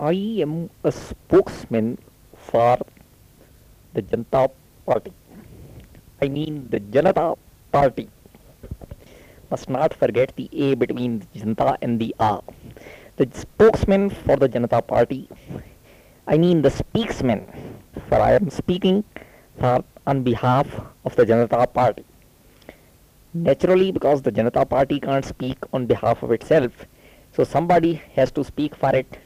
I am a spokesman for the Janata Party. I mean the Janata Party. Must not forget the A between the Janata and the A. The spokesman for the Janata Party. I mean the speaksman, for I am speaking for on behalf of the Janata Party. Naturally, because the Janata Party can't speak on behalf of itself, so somebody has to speak for it.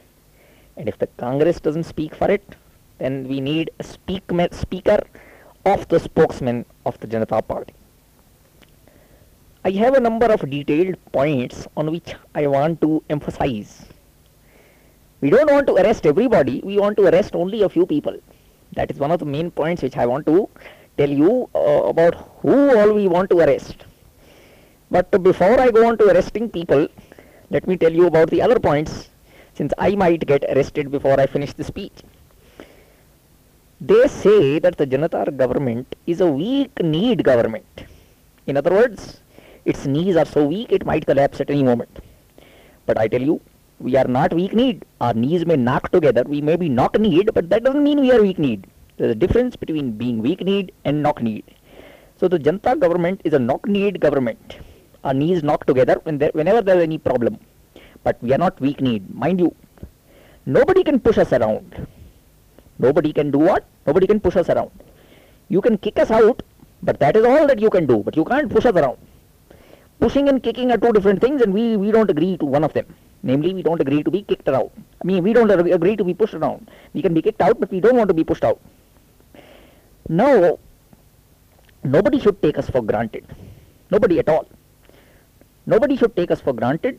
And if the Congress doesn't speak for it, then we need a speak speaker of the spokesman of the Janata Party. I have a number of detailed points on which I want to emphasize. We don't want to arrest everybody, we want to arrest only a few people. That is one of the main points which I want to tell you uh, about who all we want to arrest. But before I go on to arresting people, let me tell you about the other points since I might get arrested before I finish the speech. They say that the Janata government is a weak need government. In other words, its knees are so weak it might collapse at any moment. But I tell you, we are not weak need. Our knees may knock together. We may be knock need, but that doesn't mean we are weak need. There's a difference between being weak need and knock need. So the Janata government is a knock need government. Our knees knock together when there, whenever there is any problem. But we are not weak need. Mind you, nobody can push us around. Nobody can do what? Nobody can push us around. You can kick us out, but that is all that you can do. But you can't push us around. Pushing and kicking are two different things, and we, we don't agree to one of them. Namely, we don't agree to be kicked out. I mean, we don't agree to be pushed around. We can be kicked out, but we don't want to be pushed out. Now, nobody should take us for granted. Nobody at all. Nobody should take us for granted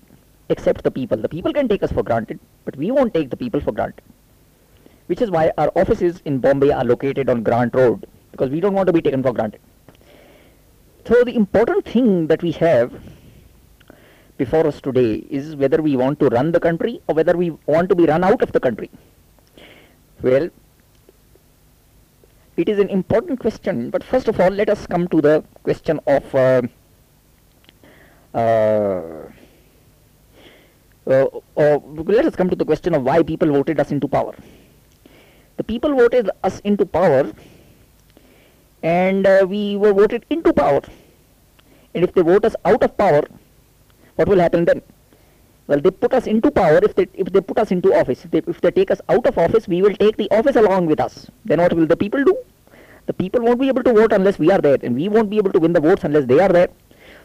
except the people. The people can take us for granted, but we won't take the people for granted. Which is why our offices in Bombay are located on Grant Road, because we don't want to be taken for granted. So the important thing that we have before us today is whether we want to run the country or whether we want to be run out of the country. Well, it is an important question, but first of all, let us come to the question of uh, uh, uh, let us come to the question of why people voted us into power. The people voted us into power, and uh, we were voted into power. And if they vote us out of power, what will happen then? Well, they put us into power if they, if they put us into office. If they, if they take us out of office, we will take the office along with us. Then what will the people do? The people won't be able to vote unless we are there, and we won't be able to win the votes unless they are there.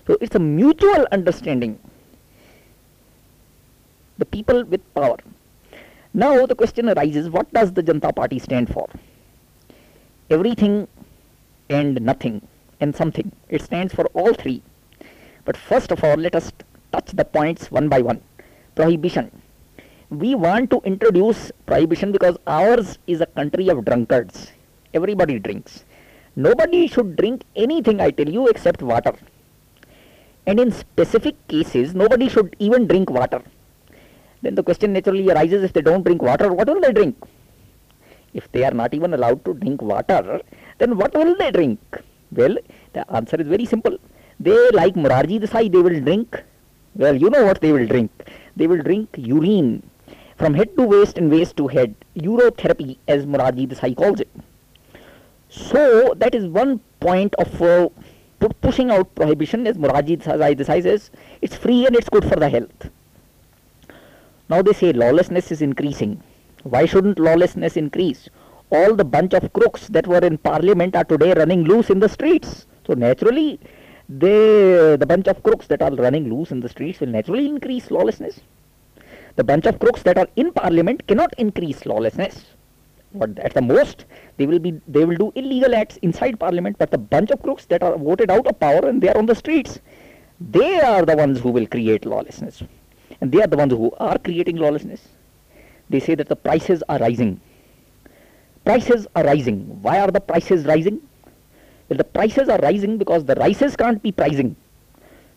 So it's a mutual understanding. The people with power. Now the question arises, what does the Janata Party stand for? Everything and nothing and something. It stands for all three. But first of all, let us touch the points one by one. Prohibition. We want to introduce prohibition because ours is a country of drunkards. Everybody drinks. Nobody should drink anything, I tell you, except water. And in specific cases, nobody should even drink water. Then the question naturally arises if they don't drink water, what will they drink? If they are not even allowed to drink water, then what will they drink? Well, the answer is very simple. They, like Morarji Desai, they will drink, well, you know what they will drink. They will drink urine from head to waist and waist to head, urotherapy as Morarji Desai calls it. So that is one point of uh, pushing out prohibition as Morarji Desai says, it's free and it's good for the health. Now they say lawlessness is increasing. Why shouldn't lawlessness increase? All the bunch of crooks that were in parliament are today running loose in the streets. So naturally, they, the bunch of crooks that are running loose in the streets will naturally increase lawlessness. The bunch of crooks that are in parliament cannot increase lawlessness. But at the most, they will be they will do illegal acts inside parliament. But the bunch of crooks that are voted out of power and they are on the streets, they are the ones who will create lawlessness, and they are the ones who are creating lawlessness. They say that the prices are rising. Prices are rising. Why are the prices rising? Well, the prices are rising because the rices can't be pricing.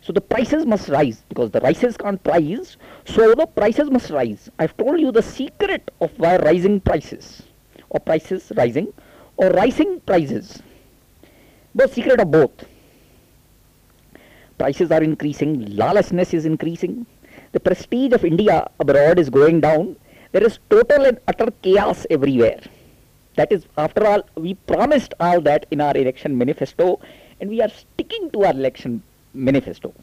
So the prices must rise because the rices can't price. So the prices must rise. I've told you the secret of why rising prices or prices rising or rising prices. The secret of both. Prices are increasing, lawlessness is increasing, the prestige of India abroad is going down, There is total and utter chaos everywhere. That is, after all, we promised all that in our election manifesto and we are sticking to our election manifesto.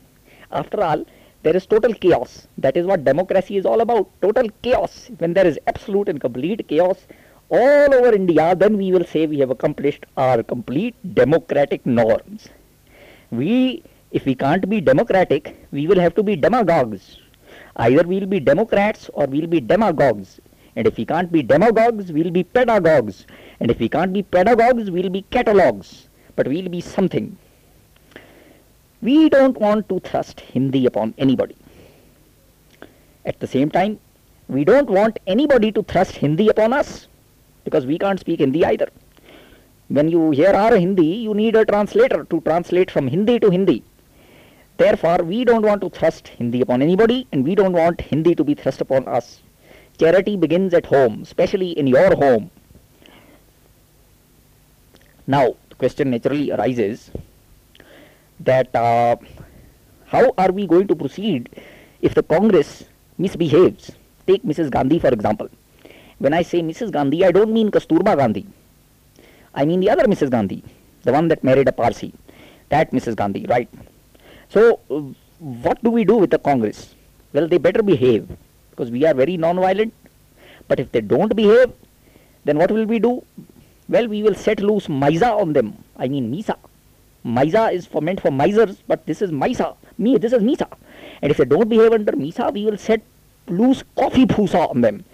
After all, there is total chaos. That is what democracy is all about. Total chaos. When there is absolute and complete chaos all over India, then we will say we have accomplished our complete democratic norms. We, if we can't be democratic, we will have to be demagogues. Either we'll be democrats or we'll be demagogues. And if we can't be demagogues, we'll be pedagogues. And if we can't be pedagogues, we'll be catalogs. But we'll be something. We don't want to thrust Hindi upon anybody. At the same time, we don't want anybody to thrust Hindi upon us because we can't speak Hindi either. When you hear our Hindi, you need a translator to translate from Hindi to Hindi. Therefore, we don't want to thrust Hindi upon anybody and we don't want Hindi to be thrust upon us. Charity begins at home, especially in your home. Now, the question naturally arises that uh, how are we going to proceed if the Congress misbehaves? Take Mrs. Gandhi for example. When I say Mrs. Gandhi, I don't mean Kasturba Gandhi. I mean the other Mrs. Gandhi, the one that married a Parsi. That Mrs. Gandhi, right? So, what do we do with the Congress? Well, they better behave because we are very non-violent. But if they don't behave, then what will we do? Well, we will set loose Maisa on them. I mean Misa. Maisa is for meant for misers, but this is Misa. Me, this is Misa. And if they don't behave under Misa, we will set loose coffee phusa on them.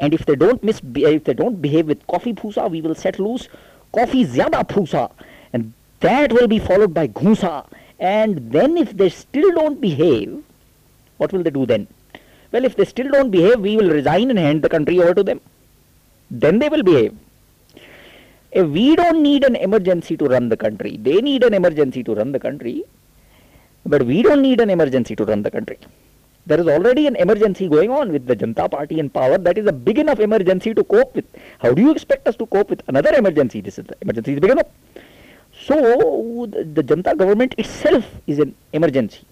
And if they don't mis if they don't behave with coffee phusa, we will set loose coffee zyada phusa. And that will be followed by ghusa. And then if they still don't behave, what will they do then? Well, if they still don't behave, we will resign and hand the country over to them. Then they will behave. If we don't need an emergency to run the country, they need an emergency to run the country, but we don't need an emergency to run the country. There is already an emergency going on with the Janata Party in power. That is a big enough emergency to cope with. How do you expect us to cope with another emergency? This is the emergency is big enough. So the, Janata government itself is an emergency.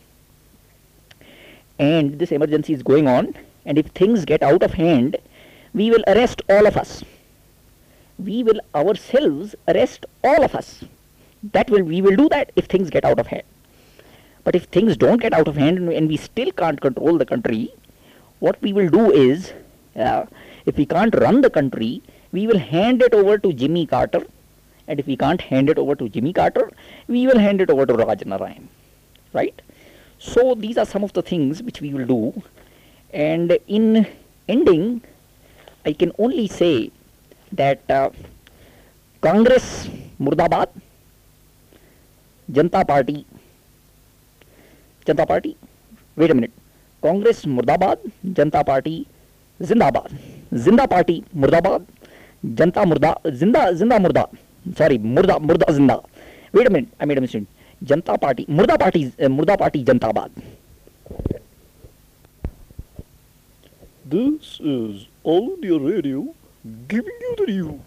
And this emergency is going on. And if things get out of hand, we will arrest all of us we will ourselves arrest all of us. That will we will do that if things get out of hand. But if things don't get out of hand and we still can't control the country, what we will do is, uh, if we can't run the country, we will hand it over to Jimmy Carter. And if we can't hand it over to Jimmy Carter, we will hand it over to Raj Narayan. Right? So these are some of the things which we will do. And in ending, I can only say that uh, Congress Murdabad, Janta Party, Janta Party, wait a minute, Congress Murdabad, Janta Party, Zindabad, Zinda Party Murdabad, Janta Murda, Zinda, Zinda Murda, sorry, Murda, Murda Zinda. Wait a minute, I made a mistake. Janta Party, Murda Party, uh, Murda Party Jantabad. This is All India Radio giving you the news.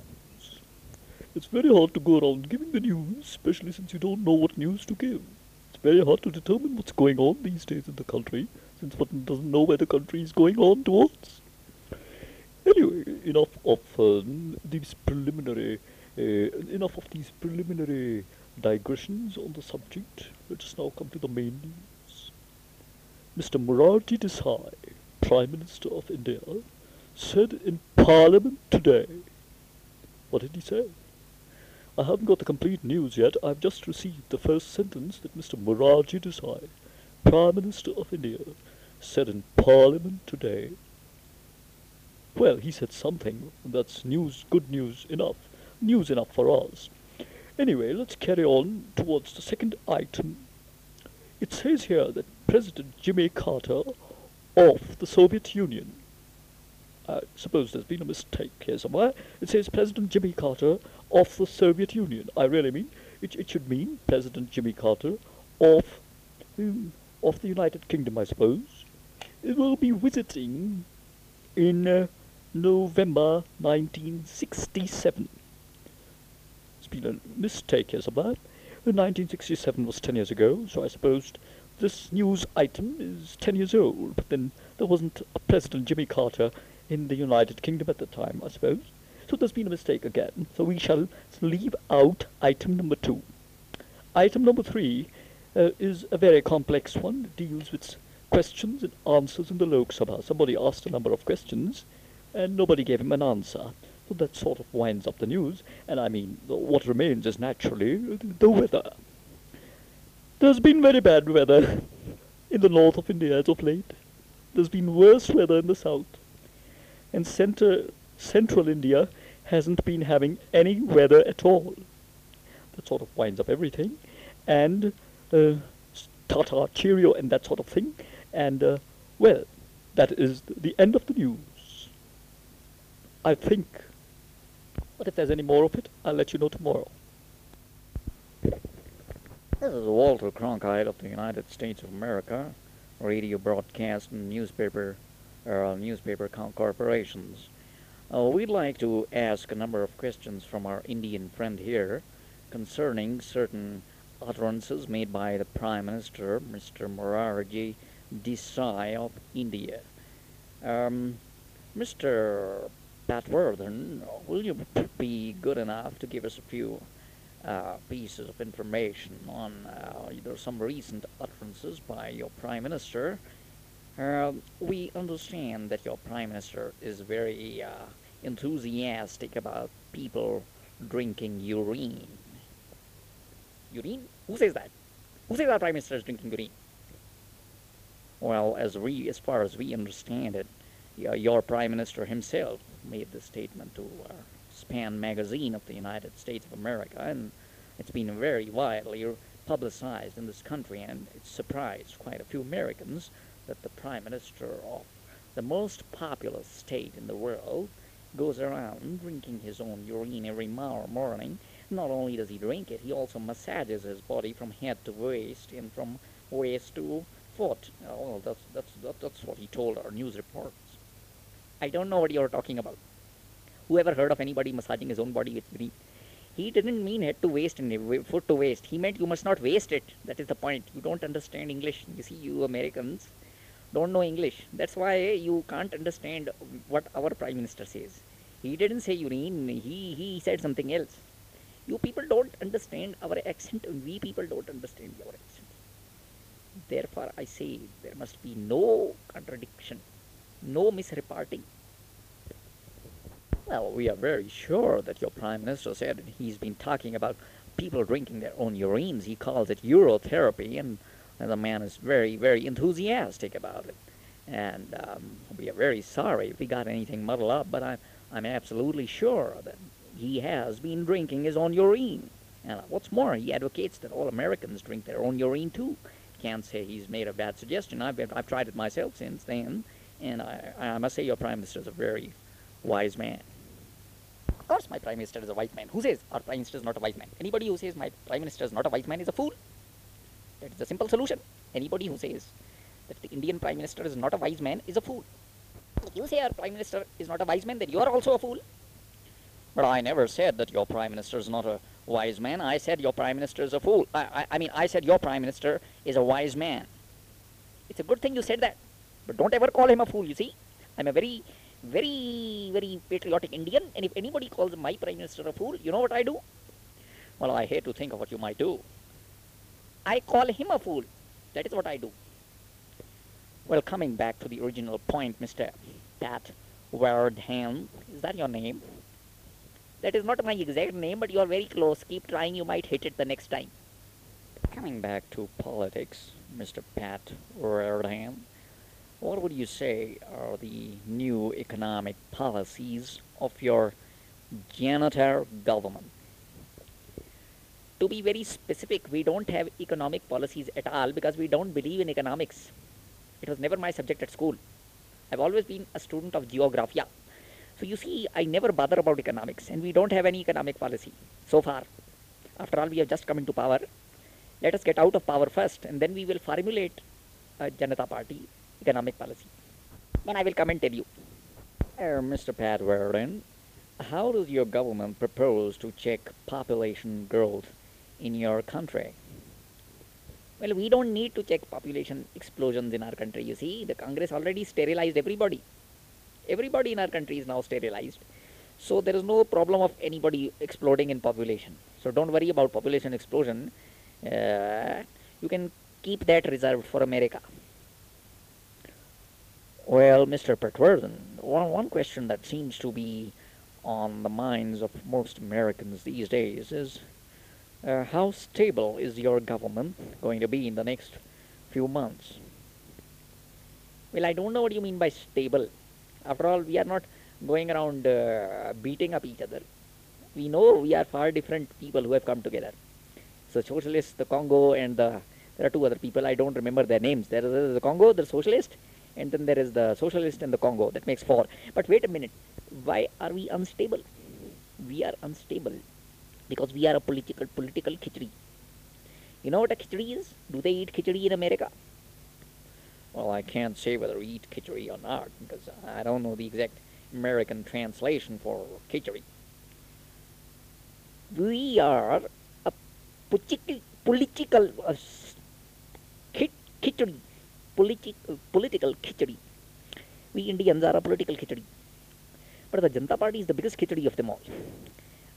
It's very hard to go around giving the news, especially since you don't know what news to give. It's very hard to determine what's going on these days in the country, since one doesn't know where the country is going on towards. Anyway, enough of uh, these preliminary, enough of these preliminary digressions on the subject. Let us now come to the main news. Mr. Morarji Desai, Prime Minister of India, said in Parliament today. What did he say? I haven't got the complete news yet. I've just received the first sentence that Mr. Morarji Desai, Prime Minister of India, said in Parliament today. Well, he said something. That's news, good news enough. News enough for us. Anyway, let's carry on towards the second item. It says here that President Jimmy Carter of the Soviet Union I suppose there's been a mistake here somewhere. It says President Jimmy Carter of the Soviet Union. I really mean it, it should mean President Jimmy Carter of um, of the United Kingdom, I suppose. It will be visiting in uh, November 1967. It's been a mistake here somewhere. 1967 was 10 years ago, so I suppose this news item is 10 years old. But then there wasn't a President Jimmy Carter in the United Kingdom at the time, I suppose. So there's been a mistake again. So we shall leave out item number two. Item number three uh, is a very complex one. It deals with questions and answers in the Lok Sabha. Somebody asked a number of questions and nobody gave him an answer. So that sort of winds up the news. And I mean, what remains is naturally the weather. There's been very bad weather in the north of India as of late. There's been worse weather in the south. And center, central India hasn't been having any weather at all. That sort of winds up everything. And uh, Tata, cheerio, and that sort of thing. And, uh, well, that is the end of the news. I think. But if there's any more of it, I'll let you know tomorrow. This is Walter Cronkite of the United States of America, radio broadcast and newspaper, uh, newspaper corporations. Uh, we'd like to ask a number of questions from our Indian friend here concerning certain utterances made by the Prime Minister, Mr. Morarji Desai of India. Um, Mr. Patworthen, will you be good enough to give us a few uh, pieces of information on uh, some recent utterances by your Prime Minister? Uh, we understand that your Prime Minister is very uh, enthusiastic about people drinking urine. Urine? Who says that? Who says our Prime Minister is drinking urine? Well, as we, as far as we understand it, your Prime Minister himself made the statement to uh, Span magazine of the United States of America, and it's been very widely publicized in this country, and it surprised quite a few Americans that the Prime Minister of the most populous state in the world goes around drinking his own urine every mor- morning. Not only does he drink it, he also massages his body from head to waist and from waist to foot. Oh, well, that's, that's, that, that's what he told our news reports. I don't know what you're talking about. Whoever heard of anybody massaging his own body with urine? He didn't mean head to waist and foot to waist. He meant you must not waste it. That is the point. You don't understand English. You see, you Americans don't know English. That's why you can't understand what our Prime Minister says. He didn't say urine. He, he said something else. You people don't understand our accent. We people don't understand your accent. Therefore, I say there must be no contradiction, no misreporting. Well, we are very sure that your Prime Minister said he's been talking about people drinking their own urines. He calls it urotherapy, and, and the man is very, very enthusiastic about it. And um, we are very sorry if we got anything muddled up, but I'm, I'm absolutely sure that he has been drinking his own urine. And what's more, he advocates that all Americans drink their own urine too. Can't say he's made a bad suggestion. I've, I've tried it myself since then, and I, I must say your Prime Minister is a very wise man. Of course, my Prime Minister is a wise man. Who says our Prime Minister is not a wise man? Anybody who says my Prime Minister is not a wise man is a fool. That is a simple solution. Anybody who says that the Indian Prime Minister is not a wise man is a fool. If you say our Prime Minister is not a wise man, then you are also a fool. But I never said that your Prime Minister is not a wise man. I said your Prime Minister is a fool. I, I, I mean, I said your Prime Minister is a wise man. It's a good thing you said that. But don't ever call him a fool, you see. I'm a very, very, very patriotic Indian, and if anybody calls my Prime Minister a fool, you know what I do? Well, I hate to think of what you might do. I call him a fool. That is what I do. Well, coming back to the original point, Mr. Pat Wardham, is that your name? That is not my exact name, but you are very close. Keep trying, you might hit it the next time. Coming back to politics, Mr. Pat Wardham, what would you say are the new economic policies of your janitor government? To be very specific, we don't have economic policies at all because we don't believe in economics. It was never my subject at school. I've always been a student of geographia. So you see, I never bother about economics, and we don't have any economic policy so far. After all, we have just come into power. Let us get out of power first, and then we will formulate a Janata Party economic policy. Then I will come and tell you. Uh, Mr. Pat Warren, how does your government propose to check population growth in your country? Well, we don't need to check population explosions in our country. You see, the Congress already sterilized everybody. Everybody in our country is now sterilized. So there is no problem of anybody exploding in population. So don't worry about population explosion. Uh, you can keep that reserved for America. Well, Mr. Pertwerden, one, one question that seems to be on the minds of most Americans these days is uh, how stable is your government going to be in the next few months? Well, I don't know what you mean by stable. After all, we are not going around uh, beating up each other. We know we are far different people who have come together. So, socialists, the Congo, and the there are two other people. I don't remember their names. There is the Congo, the socialist, and then there is the socialist and the Congo. That makes four. But wait a minute. Why are we unstable? We are unstable because we are a political political khichdi. You know what a khichdi is? Do they eat khichdi in America? Well, I can't say whether we eat khichdi or not because I don't know the exact American translation for khichdi. We are a political political uh, khichdi, political political khichdi. We Indians are a political khichdi. But the Janata Party is the biggest khichdi of them all.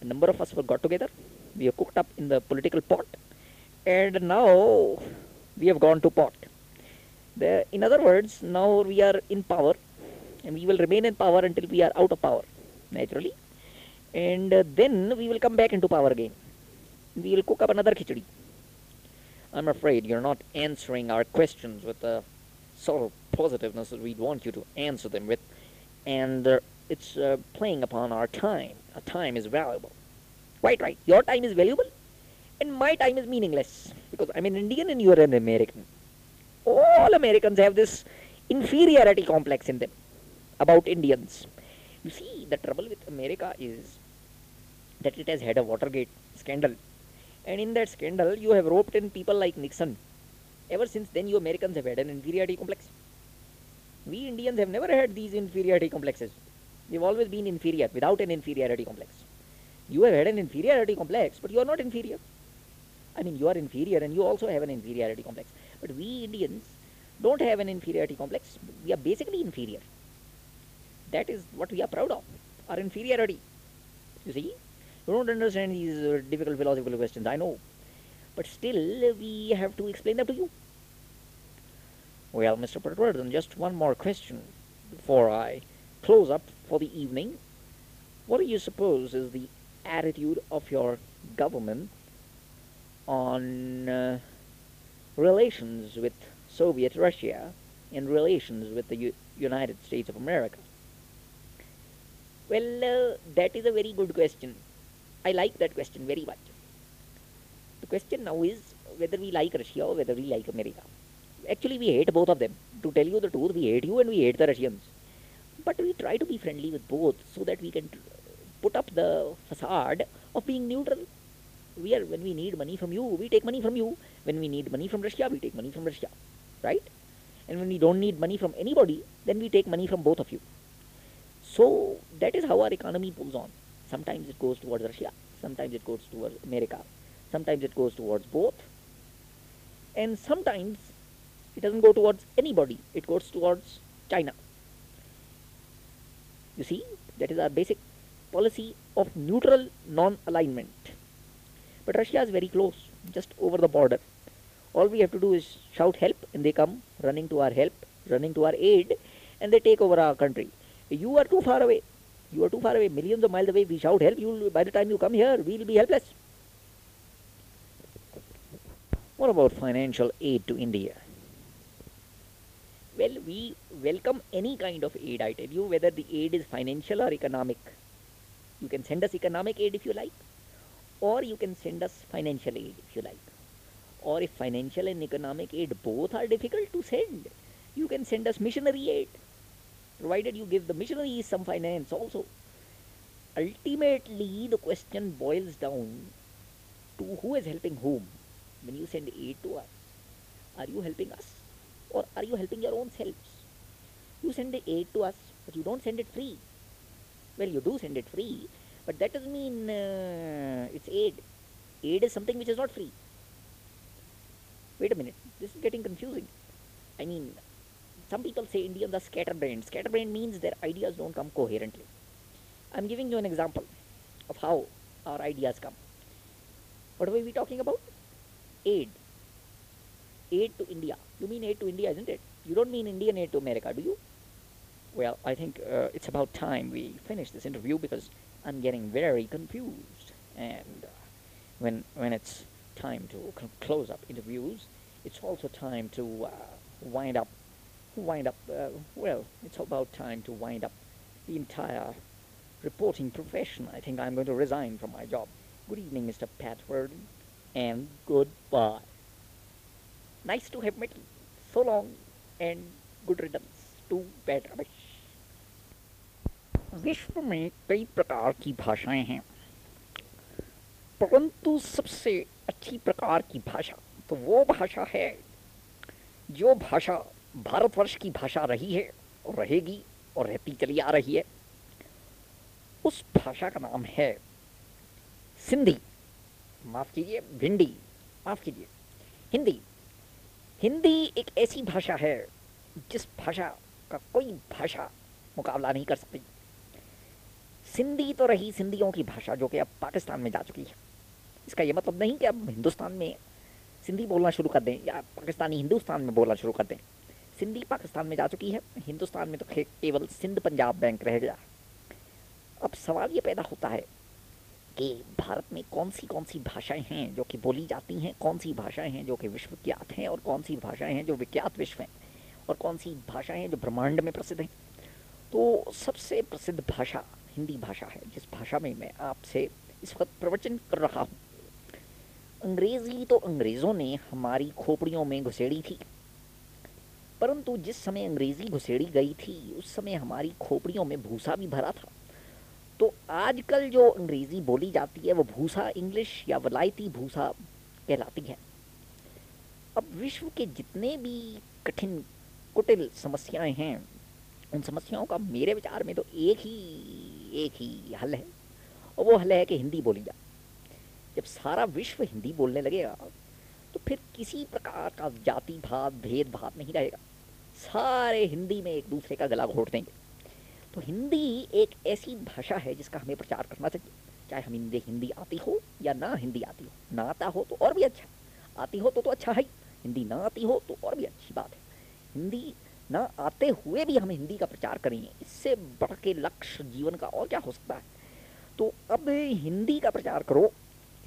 A number of us were got together. We have cooked up in the political pot, and now we have gone to pot. In other words, now we are in power, and we will remain in power until we are out of power, naturally. And uh, then we will come back into power again. We will cook up another khichdi. I'm afraid you're not answering our questions with the sort of positiveness that we'd want you to answer them with, and uh, it's uh, playing upon our time. Our time is valuable. Quite right. Your time is valuable, and my time is meaningless because I'm an Indian and you're an American. All Americans have this inferiority complex in them about Indians. You see, the trouble with America is that it has had a Watergate scandal. And in that scandal, you have roped in people like Nixon. Ever since then, you Americans have had an inferiority complex. We Indians have never had these inferiority complexes. We've always been inferior without an inferiority complex. You have had an inferiority complex, but you are not inferior. I mean, you are inferior and you also have an inferiority complex. But we Indians don't have an inferiority complex. We are basically inferior. That is what we are proud of, our inferiority. You see? You don't understand these uh, difficult philosophical questions, I know. But still, we have to explain them to you. Well, Mr. Pertwerden, just one more question before I close up for the evening. What do you suppose is the attitude of your government on uh, relations with Soviet Russia and relations with the U- United States of America? Well, uh, that is a very good question. I like that question very much. The question now is whether we like Russia or whether we like America. Actually, we hate both of them. To tell you the truth, we hate you and we hate the Russians. But we try to be friendly with both so that we can put up the facade of being neutral. We are when we need money from you, we take money from you. When we need money from Russia, we take money from Russia, right? And when we don't need money from anybody, then we take money from both of you. So that is how our economy pulls on. Sometimes it goes towards Russia, sometimes it goes towards America, sometimes it goes towards both, and sometimes it doesn't go towards anybody, it goes towards China. You see, that is our basic policy of neutral non alignment. But Russia is very close, just over the border. All we have to do is shout help, and they come running to our help, running to our aid, and they take over our country. You are too far away. You are too far away, millions of miles away. We shout help. You by the time you come here, we will be helpless. What about financial aid to India? Well, we welcome any kind of aid, I tell you, whether the aid is financial or economic. You can send us economic aid if you like, or you can send us financial aid if you like. Or if financial and economic aid both are difficult to send, you can send us missionary aid, provided you give the missionaries some finance also. Ultimately, the question boils down to who is helping whom. When you send aid to us, are you helping us? or are you helping your own selves? You send the aid to us, but you don't send it free. Well, you do send it free, but that doesn't mean uh, it's aid. Aid is something which is not free. Wait a minute, this is getting confusing. I mean, some people say Indians are scatterbrained. Scatterbrained means their ideas don't come coherently. I'm giving you an example of how our ideas come. What were we talking about? Aid. Aid to India. You mean aid to India, isn't it? You don't mean Indian aid to America, do you? Well, I think uh, it's about time we finish this interview because I'm getting very confused. And uh, when when it's time to cl- close up interviews, it's also time to uh, wind up Wind up. Uh, well, it's about time to wind up the entire reporting profession. I think I'm going to resign from my job. Good evening, Mr. Patford, and goodbye. Nice to have met you. So long, and good riddance to bad rubbish. विश्व में कई प्रकार की भाषाएं हैं परंतु सबसे अच्छी प्रकार की भाषा तो वो भाषा है जो भाषा भारतवर्ष की भाषा रही है और रहेगी और रहती चली आ रही है। उस भाषा का नाम है सिंधी। माफ़ कीजिए, भिंडी। माफ़ कीजिए। हिंदी। हिंदी एक ऐसी भाषा है जिस भाषा का कोई भाषा मुकाबला नहीं कर सकती। सिंधी तो रही सिंधियों की भाषा जो कि अब पाकिस्तान में जा चुकी है। इसका यह मतलब नहीं कि अब हिंदुस्तान में सिंधी बोलना शुरू कर दें या पाकिस्तानी हिंदुस्तान में बोलना शुरू कर दें। सिंधी, पाकिस्तान में जा चुकी है। हिंदुस्तान में तो केवल सिंध पंजाब बैंक रह गया। अब सवाल ये पैदा होता है कि भारत में कौन सी कौन सी भाषाएँ हैं जो कि बोली जाती हैं कौन सी भाषाएँ हैं जो कि विश्वविख्यात हैं और कौन सी भाषाएँ हैं जो विख्यात विश्व हैं और कौन सी भाषाएँ हैं जो ब्रह्मांड में प्रसिद्ध हैं? तो सबसे प्रसिद्ध भाषा हिंदी भाषा है। जिस भाषा में मैं आपसे इस वक्त प्रवचन कर रहा हूँ। अंग्रेज़ी तो अंग्रेज़ों ने हमारी खोपड़ियों में घुसेड़ी थी। परंतु जिस समय अंग्रेज़ी घुसेड़ी गई थी, उस समय हमारी खोपड़ियों में भूसा भी भरा था। तो आजकल जो अंग्रेज़ी बोली जाती है, वो भूसा इंग्लिश या वलायती भूसा कहलाती है। अब विश्व के जितने भी कठिन, कुटिल समस्याएँ हैं, उन समस्याओं का मेरे विचार में तो एक ही एक ही हल है, और वो हल है कि हिंदी बोली जाए। जब सारा विश्व हिंदी बोलने लगेगा तो फिर किसी प्रकार का जाति भाव भेदभाव नहीं रहेगा। सारे हिंदी में एक दूसरे का गला घोट देंगे। तो हिंदी एक ऐसी भाषा है जिसका हमें प्रचार करना चाहिए। चाहे हम हिंदी हिंदी आती हो या ना हिंदी आती हो। ना आता हो तो और भी अच्छा। आती हो तो तो अच्छा है। हिंदी ना आती हो तो और भी अच्छी बात है। हिंदी ना आते हुए भी हम हिंदी का प्रचार करेंगे। इससे बढ़ के लक्ष्य जीवन का और क्या हो सकता है? तो अब हिंदी का प्रचार करो।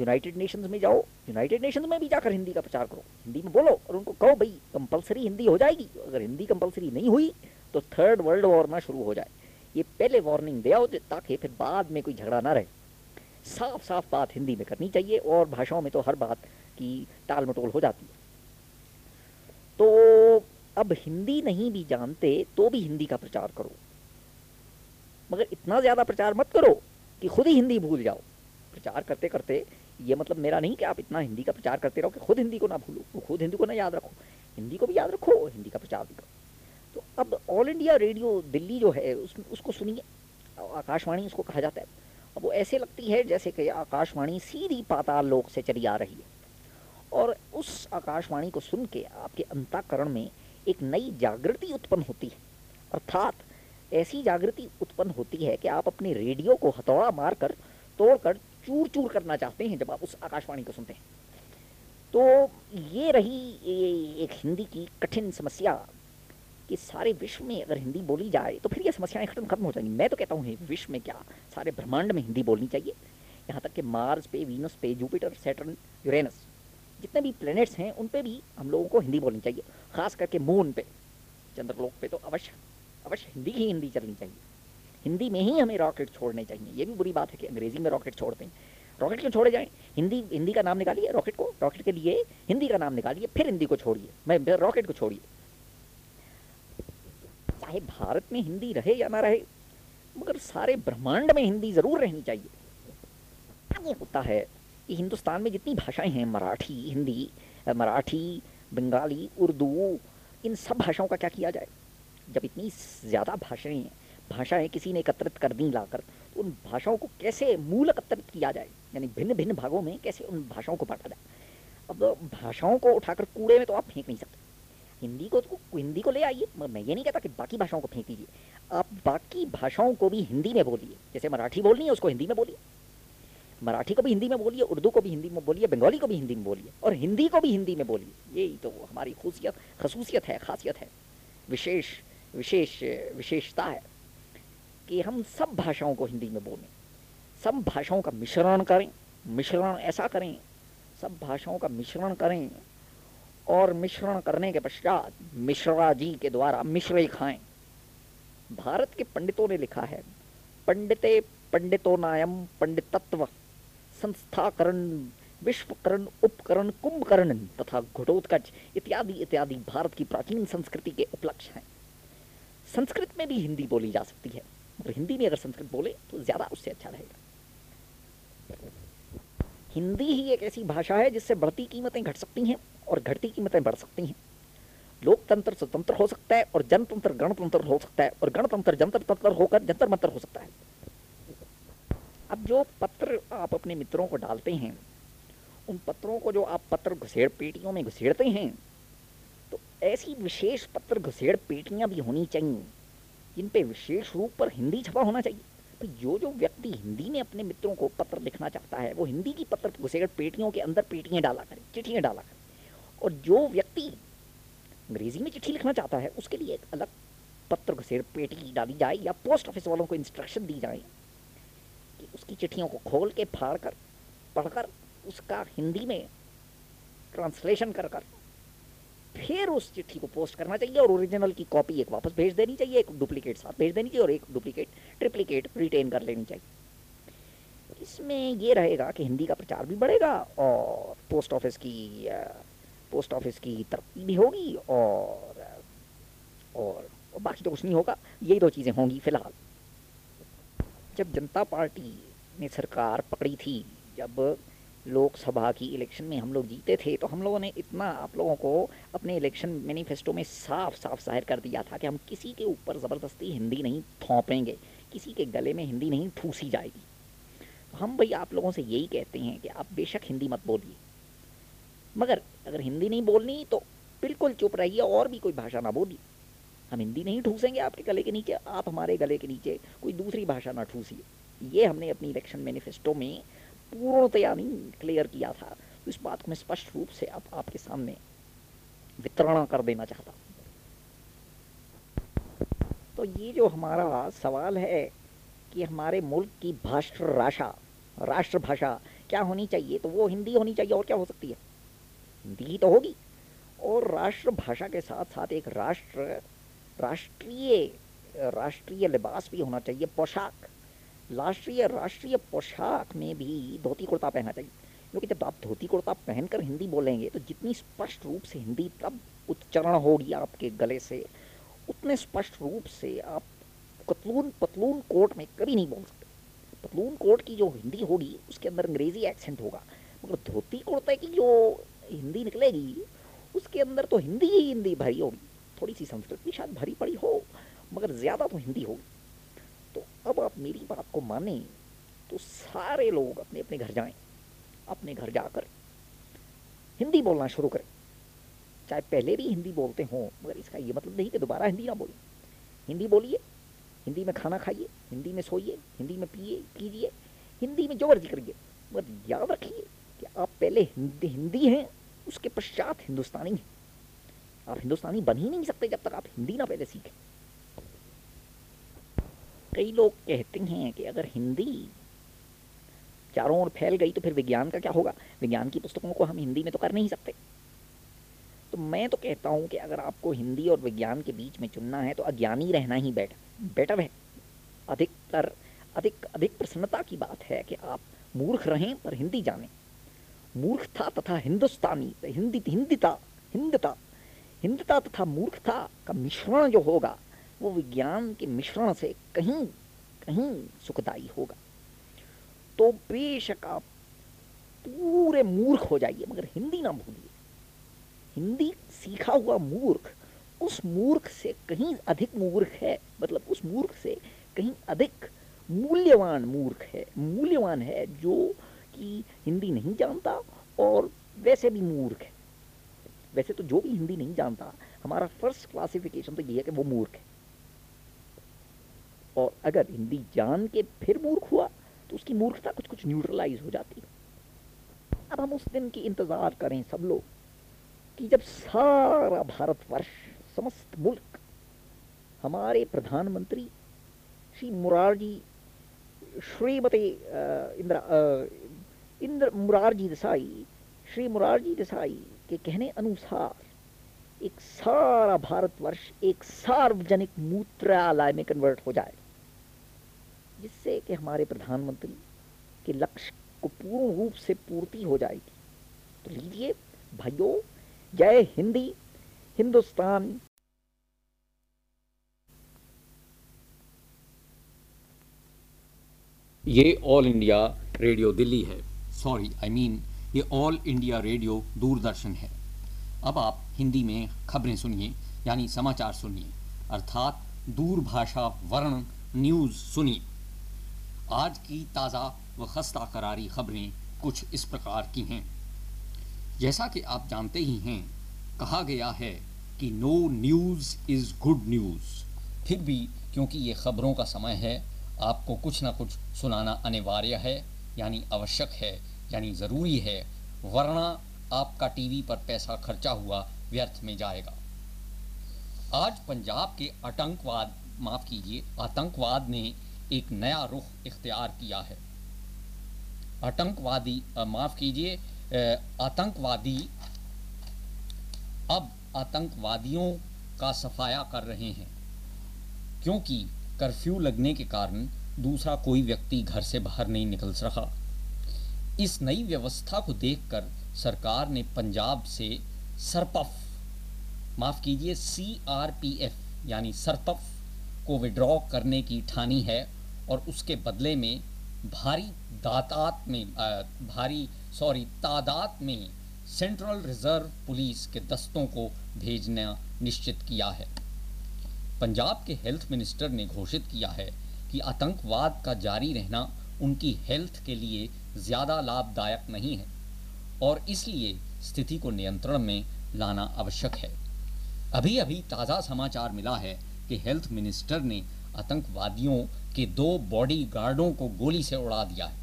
यूनाइटेड नेशंस में जाओ यूनाइटेड नेशंस में भी जाकर हिंदी का प्रचार करो। हिंदी में बोलो और उनको कहो, भाई कंपलसरी हिंदी हो जाएगी। अगर हिंदी कंपलसरी नहीं हुई तो थर्ड वर्ल्ड वॉर ना शुरू हो जाए। ये पहले वार्निंग दे आओ, ताकि फिर बाद में कोई झगड़ा ना रहे। साफ़ साफ़ बात हिंदी में करनी चाहिए और भाषाओं में तो हर बात की टाल मटोल हो जाती है। तो अब हिंदी नहीं भी जानते तो भी हिंदी का प्रचार करो। मगर इतना ज़्यादा प्रचार मत करो कि खुद ही हिंदी भूल जाओ। प्रचार करते करते ये मतलब मेरा नहीं कि आप इतना हिंदी का प्रचार करते रहो कि खुद हिंदी को ना भूलो खुद हिंदी को ना याद रखो। हिंदी को भी याद रखो हिंदी का प्रचार भी करो। तो अब ऑल इंडिया रेडियो दिल्ली जो है उस, उसको सुनिए आकाशवाणी उसको कहा जाता है। अब वो ऐसे लगती है जैसे कि आकाशवाणी सीधी पाताल लोक से चली आ रही है। और उस आकाशवाणी को सुन के आपके अंताकरण में एक नई जागृति उत्पन्न होती है। अर्थात ऐसी जागृति उत्पन्न होती है कि आप अपने रेडियो को हथौड़ा मारकर तोड़कर चूर चूर करना चाहते हैं जब आप उस आकाशवाणी को सुनते हैं। तो ये रही एक हिंदी की कठिन समस्या कि सारे विश्व में अगर हिंदी बोली जाए तो फिर ये समस्याएँ खत्म खत्म हो जाएँगी। मैं तो कहता हूँ, विश्व में क्या? सारे ब्रह्मांड में हिंदी बोलनी चाहिए। यहाँ तक कि मार्स पे, वीनस पे, जुपिटर, सैटर्न, यूरेनस, जितने भी प्लैनेट्स हैं, उन पे भी हम लोगों को हिंदी बोलनी चाहिए, खास करके मून पे, चंद्रलोक पे तो अवश्य अवश्य हिंदी ही हिंदी चलनी चाहिए। हिंदी में ही हमें रॉकेट छोड़ने चाहिए। ये भी बुरी बात है कि अंग्रेज़ी में रॉकेट छोड़ते हैं। रॉकेट क्यों छोड़े जाएँ? हिंदी हिंदी का नाम निकालिए रॉकेट को। रॉकेट के लिए हिंदी का नाम निकालिए, फिर हिंदी को छोड़िए। मैं रॉकेट को छोड़िए। चाहे भारत में हिंदी रहे या ना रहे, मगर सारे ब्रह्मांड में हिंदी ज़रूर रहनी चाहिए। ये होता है कि हिंदुस्तान में जितनी भाषाएँ हैं, मराठी, हिंदी, मराठी, बंगाली, उर्दू, इन सब भाषाओं का क्या किया जाए? जब इतनी ज़्यादा भाषाएँ भाषाएँ किसी ने एकत्रित कर दी लाकर तो उन भाषाओं को कैसे मूल एकत्रित किया जाए? यानी भिन्न भिन्न भागों में कैसे उन भाषाओं को बांटा जाए? अब भाषाओं को उठाकर कूड़े में तो आप फेंक नहीं सकते। हिंदी को तो हिंदी को ले आइए मैं ये नहीं कहता कि बाकी भाषाओं को फेंक दीजिए। आप बाकी भाषाओं को भी हिंदी में बोलिए, जैसे मराठी बोलनी है उसको हिंदी में बोलिए। मराठी को भी हिंदी में बोलिए, उर्दू को भी हिंदी में बोलिए, बंगाली को भी हिंदी में बोलिए, और हिंदी को भी हिंदी में बोलिए। यही तो हमारी खूसियत खसूसियत है, खासियत है। विशेष विशेष, विशेषता है। कि हम सब भाषाओं को हिंदी में बोलें। सब भाषाओं का मिश्रण करें, मिश्रण ऐसा करें, सब भाषाओं का मिश्रण करें और मिश्रण करने के पश्चात मिश्रा जी के द्वारा मिश्रे खाएँ। भारत के पंडितों ने लिखा है, पंडिते पंडितो नायम पंडितत्व, संस्थाकरण, विश्वकरण, उपकरण, कुंभकरण तथा घटोत्कच इत्यादि इत्यादि भारत की प्राचीन संस्कृति के उपलक्ष्य हैं। संस्कृत में भी हिंदी बोली जा सकती है। और हिंदी में अगर संस्कृत बोले तो ज़्यादा उससे अच्छा रहेगा। हिंदी ही एक ऐसी भाषा है जिससे बढ़ती कीमतें घट सकती हैं और घटती कीमतें बढ़ सकती हैं। लोकतंत्र स्वतंत्र हो सकता है और जनतंत्र गणतंत्र हो सकता है और गणतंत्र जंतर तंत्र होकर जंतर मंत्र हो सकता है। अब जो पत्र आप अपने मित्रों को डालते हैं, उन पत्रों को जो आप पत्र घुसेड़ पेटियों में घुसेड़ते हैं तो ऐसी विशेष पत्र घुसेड़ पेटियाँ भी होनी चाहिए। जिन पे विशेष रूप पर हिंदी छपा होना चाहिए। तो जो जो व्यक्ति हिंदी में अपने मित्रों को पत्र लिखना चाहता है, वो हिंदी की पत्र घुसेड़ पेटियों के अंदर पेटियाँ डाला करे, चिट्ठियाँ डाला करें। और जो व्यक्ति अंग्रेज़ी में चिट्ठी लिखना चाहता है, उसके लिए एक अलग पत्र घुसेड़ पेटी डाली जाए या पोस्ट ऑफ़िस वालों को इंस्ट्रक्शन दी जाए कि उसकी चिट्ठियों को खोल के फाड़ कर, पढ़कर उसका हिंदी में ट्रांसलेशन कर कर फिर उस चिट्ठी को पोस्ट करना चाहिए और ओरिजिनल की कॉपी एक वापस भेज देनी चाहिए, एक डुप्लीकेट साथ भेज देनी चाहिए और एक डुप्लीकेट ट्रिप्लीकेट रिटेन कर लेनी चाहिए। इसमें ये रहेगा कि हिंदी का प्रचार भी बढ़ेगा और पोस्ट ऑफ़िस की पोस्ट ऑफ़िस की तरक्की भी होगी और और बाकी तो कुछ नहीं होगा। यही दो चीज़ें होंगी फ़िलहाल। जब जनता पार्टी ने सरकार पकड़ी थी, जब लोकसभा की इलेक्शन में हम लोग जीते थे तो हम लोगों ने इतना आप लोगों को अपने इलेक्शन मैनिफेस्टो में साफ़ साफ़ ज़ाहिर कर दिया था कि हम किसी के ऊपर ज़बरदस्ती हिंदी नहीं थोपेंगे, किसी के गले में हिंदी नहीं ठूसी जाएगी। तो हम भाई आप लोगों से यही कहते हैं कि आप बेशक हिंदी मत बोलिए। मगर अगर हिंदी नहीं बोलनी तो बिल्कुल चुप रहिए और भी कोई भाषा ना बोलिए। हम हिंदी नहीं ठूसेंगे आपके गले के नीचे, आप हमारे गले के नीचे कोई दूसरी भाषा ना ठूसिए। ये हमने अपनी इलेक्शन मैनिफेस्टो में पूर्णतया नहीं क्लियर किया था। तो इस बात को मैं स्पष्ट रूप से आप आपके सामने वितरण कर देना चाहता तो ये जो हमारा सवाल है कि हमारे मुल्क की भाषा राशा राष्ट्रभाषा क्या होनी चाहिए? तो वो हिंदी होनी चाहिए और क्या हो सकती है? हिंदी ही तो होगी। और राष्ट्रभाषा के साथ साथ एक राष्ट्र, राष्ट्रीय राष्ट्रीय लिबास भी होना चाहिए, पोशाक। राष्ट्रीय राष्ट्रीय पोशाक में भी धोती कुर्ता पहनना चाहिए। क्योंकि जब आप धोती कुर्ता पहनकर हिंदी बोलेंगे तो जितनी स्पष्ट रूप से हिंदी, तब उच्चारण होगी आपके गले से। उतने स्पष्ट रूप से आप पतलून पतलून कोट में कभी नहीं बोल सकते। पतलून कोट की जो हिंदी होगी, उसके अंदर अंग्रेज़ी एक्सेंट होगा। मगर धोती कुर्ते की जो हिंदी निकलेगी, उसके अंदर तो हिंदी ही हिंदी भरी होगी। थोड़ी सी संस्कृत भी शायद भरी पड़ी हो, मगर ज़्यादा तो हिंदी होगी। अब आप मेरी बात को माने तो सारे लोग अपने अपने घर जाएँ, अपने घर जाकर हिंदी बोलना शुरू करें। चाहे पहले भी हिंदी बोलते हों, मगर इसका ये मतलब नहीं कि दोबारा हिंदी ना बोलें। हिंदी बोलिए, हिंदी में खाना खाइए, हिंदी में सोइए, हिंदी में पिए, कीजिए, हिंदी में जो मर्ज़ी करिए, मगर याद रखिए कि आप पहले हिंदी हिंदी हैं, उसके पश्चात हिंदुस्तानी हैं। आप हिंदुस्तानी बन ही नहीं सकते जब तक आप हिंदी ना पहले सीखें। कई लोग कहते हैं कि अगर हिंदी चारों ओर फैल गई तो फिर विज्ञान का क्या होगा? विज्ञान की पुस्तकों को हम हिंदी में तो कर नहीं सकते। तो मैं तो कहता हूँ कि अगर आपको हिंदी और विज्ञान के बीच में चुनना है तो अज्ञानी रहना ही बेटर बेटर है। अधिकतर, अधिक अधिक प्रसन्नता की बात है कि आप मूर्ख रहें पर हिंदी जानें। मूर्खता तथा हिंदुस्तानी, हिंदी, हिंदिता, हिंदता हिंदता तथा मूर्खता का मिश्रण जो होगा वो विज्ञान के मिश्रण से कहीं कहीं सुखदाई होगा। तो बेशक आप पूरे मूर्ख हो जाइए, मगर हिंदी ना भूलिए। हिंदी सीखा हुआ मूर्ख उस मूर्ख से कहीं अधिक मूर्ख है मतलब उस मूर्ख से कहीं अधिक मूल्यवान मूर्ख है, मूल्यवान है जो कि हिंदी नहीं जानता और वैसे भी मूर्ख है। वैसे तो जो भी हिंदी नहीं जानता, हमारा फ़र्स्ट क्लासिफिकेशन तो ये है कि वो मूर्ख है। और अगर हिंदी जान के फिर मूर्ख हुआ तो उसकी मूर्खता कुछ कुछ न्यूट्रलाइज हो जाती। अब हम उस दिन की इंतज़ार करें सब लोग कि जब सारा भारतवर्ष, समस्त मुल्क, हमारे प्रधानमंत्री श्री मुरारजी, श्रीमती इंदिरा इंद्र, मुरारजी देसाई, श्री मुरारजी देसाई के कहने अनुसार एक सारा भारतवर्ष, एक सार्वजनिक मूत्रालय में कन्वर्ट हो जाए। जिससे कि हमारे प्रधानमंत्री के लक्ष्य को पूर्ण रूप से पूर्ति हो जाएगी। तो लीजिए, भाइयों, जय हिंदी, हिंदुस्तान। ये ऑल इंडिया रेडियो दिल्ली है। सॉरी आई मीन ये ऑल इंडिया रेडियो दूरदर्शन है। अब आप हिंदी में खबरें सुनिए, यानी समाचार सुनिए। अर्थात दूरभाषा वर्ण न्यूज़ सुनिए। आज की ताज़ा व खस्ता करारी खबरें कुछ इस प्रकार की हैं। जैसा कि आप जानते ही हैं, कहा गया है कि no news is good news फिर भी क्योंकि ये खबरों का समय है, आपको कुछ ना कुछ सुनाना अनिवार्य है, यानी आवश्यक है, यानी ज़रूरी है, वरना आपका टीवी पर पैसा खर्चा हुआ व्यर्थ में जाएगा। आज पंजाब के आतंकवाद, माफ़ कीजिए, आतंकवाद ने एक नया रुख इख्तियार किया है। आतंकवादी माफ़ कीजिए आतंकवादी अब आतंकवादियों का सफाया कर रहे हैं, क्योंकि कर्फ्यू लगने के कारण दूसरा कोई व्यक्ति घर से बाहर नहीं निकल रहा इस नई व्यवस्था को देखकर सरकार ने पंजाब से सरपफ, माफ़ कीजिए सी आर पी एफ़ यानी सरपफ को विड्रॉ करने की ठानी है। और उसके बदले में भारी दातात में भारी सॉरी तादाद में सेंट्रल रिज़र्व पुलिस के दस्तों को भेजना निश्चित किया है। पंजाब के हेल्थ मिनिस्टर ने घोषित किया है कि आतंकवाद का जारी रहना उनकी हेल्थ के लिए ज़्यादा लाभदायक नहीं है और इसलिए स्थिति को नियंत्रण में लाना आवश्यक है। अभी अभी ताज़ा समाचार मिला है कि हेल्थ मिनिस्टर ने आतंकवादियों के दो बॉडी गार्डों को गोली से उड़ा दिया है।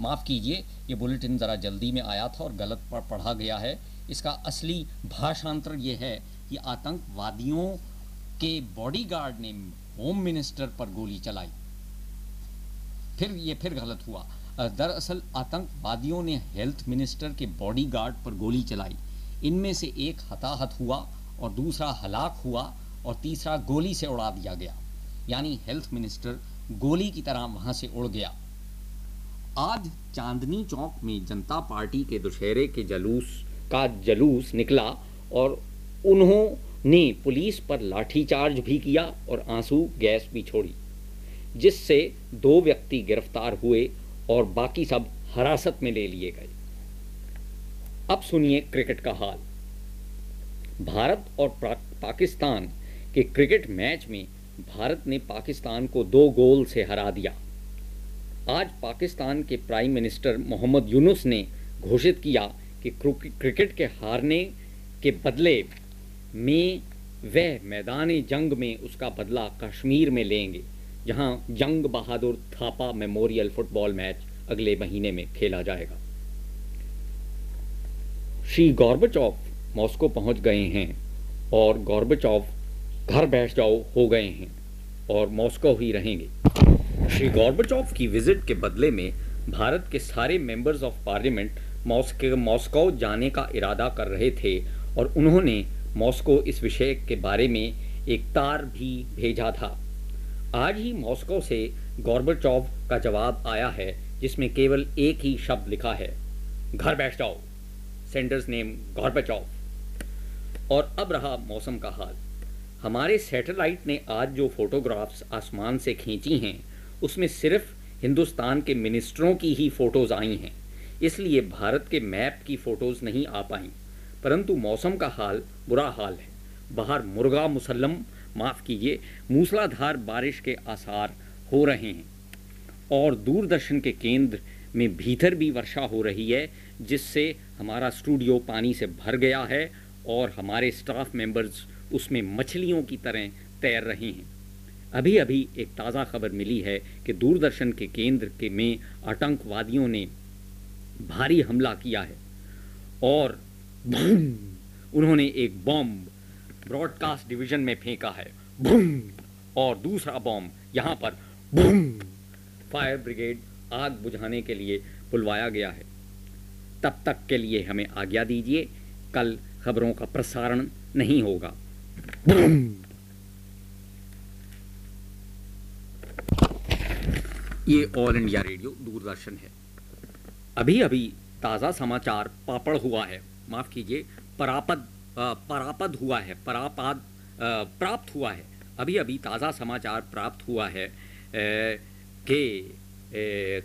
माफ़ कीजिए, ये बुलेटिन ज़रा जल्दी में आया था और गलत पढ़- पढ़ा गया है। इसका असली भाषांतर ये है कि आतंकवादियों के बॉडीगार्ड ने होम मिनिस्टर पर गोली चलाई। फिर ये फिर गलत हुआ। दरअसल आतंकवादियों ने हेल्थ मिनिस्टर के बॉडीगार्ड पर गोली चलाई। इनमें से एक हताहत हुआ और दूसरा हलाक हुआ और तीसरा गोली से उड़ा दिया गया। यानी हेल्थ मिनिस्टर गोली की तरह वहाँ से उड़ गया। आज चांदनी चौक में जनता पार्टी के दुशहरे के जलूस का जलूस निकला और उन्होंने पुलिस पर लाठीचार्ज भी किया और आँसू गैस भी छोड़ी, जिससे दो व्यक्ति गिरफ़्तार हुए और बाकी सब हिरासत में ले लिए गए। अब सुनिए क्रिकेट का हाल। भारत और पाकिस्तान के क्रिकेट मैच में भारत ने पाकिस्तान को दो गोल से हरा दिया। आज पाकिस्तान के प्राइम मिनिस्टर मोहम्मद यूनुस ने घोषित किया कि क्रिकेट के हारने के बदले में वह मैदान जंग में उसका बदला कश्मीर में लेंगे, जहाँ Jung Bahadur Thapa memorial football match अगले महीने में खेला जाएगा। श्री गॉर्बचॉफ मॉस्को पहुँच गए हैं और गॉर्बचॉफ घर बैठ जाओ, हो गए हैं और मॉस्को ही रहेंगे। श्री गॉर्बचॉफ की विज़िट के बदले में भारत के सारे members of parliament Moscow Moscow जाने का इरादा कर रहे थे और उन्होंने मॉस्को इस विषय के बारे में एक तार भी भेजा था। आज ही मॉस्को से गॉर्बचॉव का जवाब आया है, जिसमें केवल एक ही शब्द लिखा है, घर बैठ जाओ। Sender's name Gorbachev. और अब रहा मौसम का हाल। हमारे सैटेलाइट ने आज जो फोटोग्राफ्स आसमान से खींची हैं, उसमें सिर्फ़ हिंदुस्तान के मिनिस्टरों की ही फ़ोटोज़ आई हैं। इसलिए भारत के मैप की फ़ोटोज़ नहीं आ पाई। परंतु मौसम का हाल बुरा हाल है। बाहर मुर्गा मुसल्लम, माफ़ कीजिए, मूसलाधार बारिश के आसार हो रहे हैं। और दूरदर्शन के केंद्र में भीतर भी वर्षा हो रही है, जिससे हमारा स्टूडियो पानी से भर गया है और हमारे स्टाफ मेंबर्स उसमें मछलियों की तरह तैर रही हैं। अभी अभी एक ताज़ा खबर मिली है कि दूरदर्शन के केंद्र के में आतंकवादियों ने भारी हमला किया है और उन्होंने एक बॉम्ब ब्रॉडकास्ट डिवीज़न में फेंका है। बूम और दूसरा बॉम्ब यहाँ पर बूम फायर ब्रिगेड आग बुझाने के लिए बुलवाया गया है। तब तक के लिए हमें आज्ञा दीजिए, कल खबरों का प्रसारण नहीं होगा। ये ऑल इंडिया रेडियो दूरदर्शन है। अभी अभी ताज़ा समाचार पापड़ हुआ है। माफ़ कीजिए, परापद परापद हुआ है, परापाद प्राप्त हुआ है। अभी अभी ताज़ा समाचार प्राप्त हुआ है कि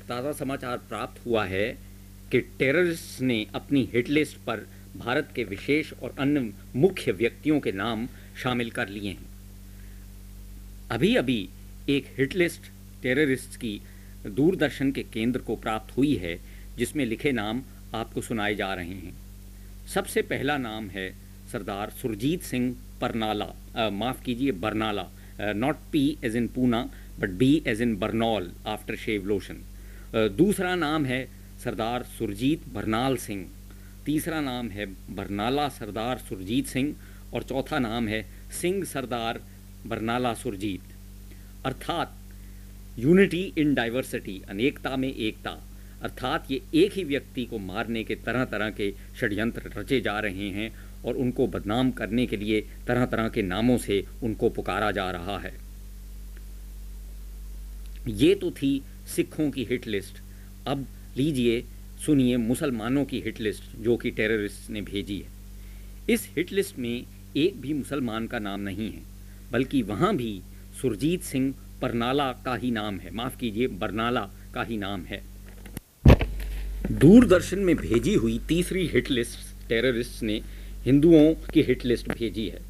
ताज़ा समाचार प्राप्त हुआ है कि टेररिस्ट ने अपनी हिट लिस्ट पर भारत के विशेष और अन्य मुख्य व्यक्तियों के नाम शामिल कर लिए हैं। अभी अभी एक हिटलिस्ट टेररिस्ट की दूरदर्शन के केंद्र को प्राप्त हुई है, जिसमें लिखे नाम आपको सुनाए जा रहे हैं। सबसे पहला नाम है सरदार सुरजीत सिंह परनाला। माफ़ कीजिए, Barnala. Not P as in Poona but B as in Barnaul after shave lotion दूसरा नाम है सरदार सुरजीत बरनाल सिंह। तीसरा नाम है बरनाला सरदार सुरजीत सिंह। और चौथा नाम है सिंह सरदार बरनाला सुरजीत। अर्थात यूनिटी इन डाइवर्सिटी अनेकता में एकता। अर्थात ये एक ही व्यक्ति को मारने के तरह तरह के षड्यंत्र रचे जा रहे हैं और उनको बदनाम करने के लिए तरह तरह के नामों से उनको पुकारा जा रहा है। ये तो थी सिखों की हिट लिस्ट। अब लीजिए, सुनिए मुसलमानों की हिट लिस्ट जो कि टेररिस्ट ने भेजी है। इस हिट लिस्ट में एक भी मुसलमान का नाम नहीं है, बल्कि वहाँ भी सुरजीत सिंह परनाला का ही नाम है। माफ़ कीजिए, बरनाला का ही नाम है। दूरदर्शन में भेजी हुई तीसरी हिट लिस्ट टेररिस्ट ने हिंदुओं की हिट लिस्ट भेजी है।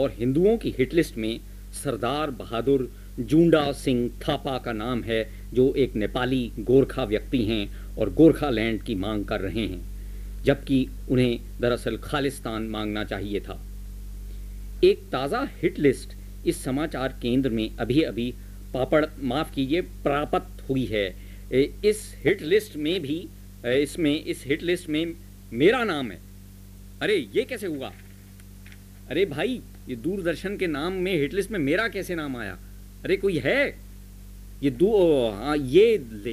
और हिंदुओं की हिट लिस्ट में सरदार बहादुर जूंडा सिंह थापा का नाम है, जो एक नेपाली गोरखा व्यक्ति हैं और गोरखा लैंड की मांग कर रहे हैं, जबकि उन्हें दरअसल खालिस्तान मांगना चाहिए था। एक ताज़ा हिट लिस्ट इस समाचार केंद्र में अभी अभी पापड़ माफ़ कीजिए प्राप्त हुई है। इस हिट लिस्ट में भी इसमें इस हिट लिस्ट में मेरा नाम है। अरे ये कैसे हुआ? अरे भाई ये दूरदर्शन के नाम में हिट लिस्ट में मेरा कैसे नाम आया? अरे कोई है? ये दू हाँ ये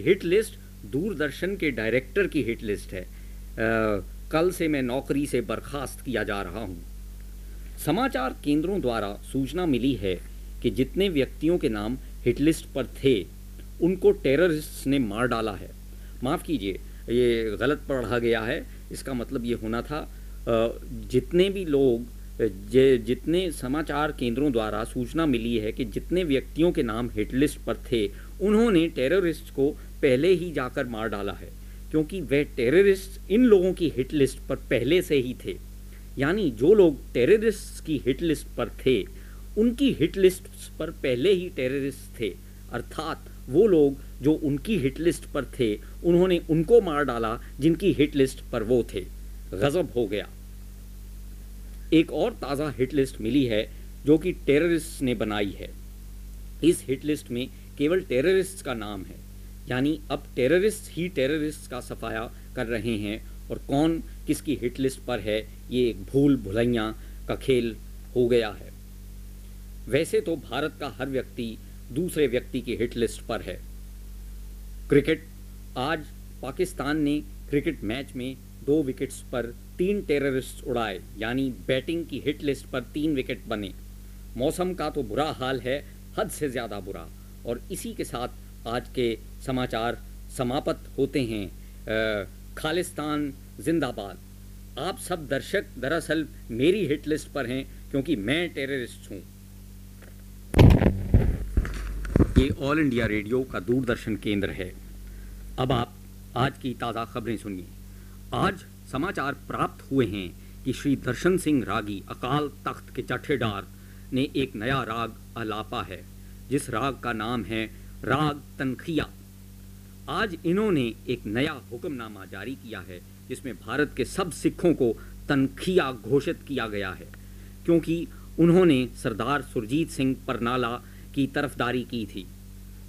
हिट लिस्ट दूरदर्शन के डायरेक्टर की हिट लिस्ट है। आ, कल से मैं नौकरी से बर्खास्त किया जा रहा हूँ। समाचार केंद्रों द्वारा सूचना मिली है कि जितने व्यक्तियों के नाम हिटलिस्ट पर थे, उनको टेररिस्ट ने मार डाला है। माफ़ कीजिए, ये गलत पढ़ा गया है। इसका मतलब ये होना था जितने भी लोग, जे, जितने समाचार केंद्रों द्वारा सूचना मिली है कि जितने व्यक्तियों के नाम हिटलिस्ट पर थे, उन्होंने टेररिस्ट को पहले ही जाकर मार डाला है, क्योंकि वह टेररिस्ट इन लोगों की हिट लिस्ट पर पहले से ही थे। यानी जो लोग टेररिस्ट की हिट लिस्ट पर थे, उनकी हिट लिस्ट पर पहले ही टेररिस्ट थे। अर्थात वो लोग जो उनकी हिट लिस्ट पर थे, उन्होंने उनको मार डाला जिनकी हिट लिस्ट पर वो थे। गजब हो गया। एक और ताज़ा हिट लिस्ट मिली है, जो कि टेररिस्ट ने बनाई है। इस हिट लिस्ट में केवल टेररिस्ट का नाम है। यानी अब टेररिस्ट ही टेररिस्ट का सफाया कर रहे हैं और कौन किसकी हिट लिस्ट पर है ये एक भूल भुलैया का खेल हो गया है। वैसे तो भारत का हर व्यक्ति दूसरे व्यक्ति की हिट लिस्ट पर है। क्रिकेट आज पाकिस्तान ने क्रिकेट मैच में दो विकेट्स पर तीन टेररिस्ट उड़ाए यानी बैटिंग की हिट लिस्ट पर तीन विकेट बने। मौसम का तो बुरा हाल है हद से ज़्यादा बुरा। और इसी के साथ आज के समाचार समाप्त होते हैं। आ, खालिस्तान जिंदाबाद। आप सब दर्शक दरअसल मेरी हिट लिस्ट पर हैं, क्योंकि मैं टेररिस्ट हूँ। ये ऑल इंडिया रेडियो का दूरदर्शन केंद्र है। अब आप आज की ताज़ा खबरें सुनिए। आज समाचार प्राप्त हुए हैं कि श्री दर्शन सिंह रागी अकाल तख्त के जठेदार ने एक नया राग अलापा है, जिस राग का नाम है राग तनखिया। आज इन्होंने एक नया हुक्मनामा जारी किया है, जिसमें भारत के सब सिखों को तनखिया घोषित किया गया है, क्योंकि उन्होंने सरदार सुरजीत सिंह परनाला की तरफदारी की थी।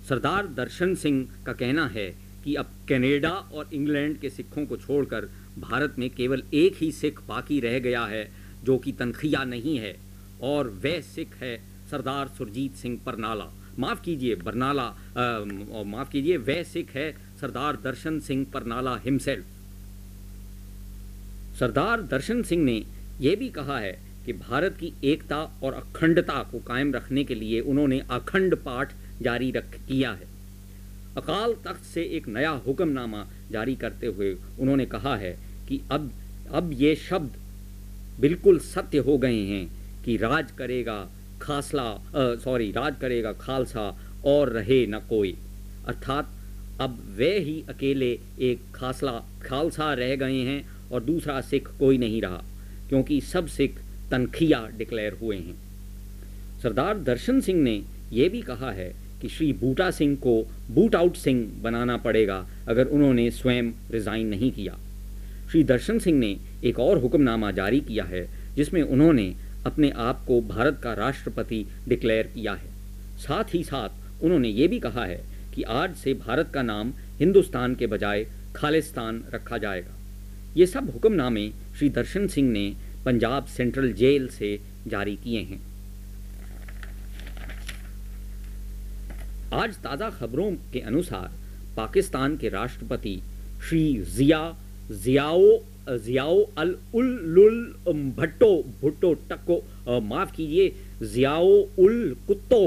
सरदार दर्शन सिंह का कहना है कि अब कनाडा और इंग्लैंड के सिखों को छोड़कर भारत में केवल एक ही सिख बाकी रह गया है, जो कि तनखिया नहीं है, और वह सिख है सरदार सुरजीत सिंह परनाला। माफ़ कीजिए, बरनाला माफ़ कीजिए, वह सिख है, सरदार दर्शन सिंह परनाला हिमसेल्फ सरदार दर्शन सिंह ने यह भी कहा है कि भारत की एकता और अखंडता को कायम रखने के लिए उन्होंने अखंड पाठ जारी रख, किया है। अकाल तख्त से एक नया हुक्मनामा जारी करते हुए उन्होंने कहा है कि अब अब ये शब्द बिल्कुल सत्य हो गए हैं कि राज करेगा खासला सॉरी राज करेगा खालसा और रहे न कोई। अर्थात, अब वे ही अकेले एक खासला, खालसा रह गए हैं और दूसरा सिख कोई नहीं रहा, क्योंकि सब सिख तनखिया डिक्लेयर हुए हैं। सरदार दर्शन सिंह ने यह भी कहा है कि श्री बूटा सिंह को बूट आउट सिंह बनाना पड़ेगा अगर उन्होंने स्वयं रिज़ाइन नहीं किया। श्री दर्शन सिंह ने एक और हुक्मनामा जारी किया है, जिसमें उन्होंने अपने आप को भारत का राष्ट्रपति डिक्लेयर किया है। साथ ही साथ उन्होंने ये भी कहा है कि आज से भारत का नाम हिंदुस्तान के बजाय खालिस्तान रखा जाएगा। ये सब हुक्मनामे श्री दर्शन सिंह ने पंजाब सेंट्रल जेल से जारी किए हैं। आज ताज़ा खबरों के अनुसार पाकिस्तान के राष्ट्रपति श्री जिया जियाओ जियाओ अल उल भट्टो, भुट्टो टक्को माफ़ कीजिए, जियाओ उल कुत्तो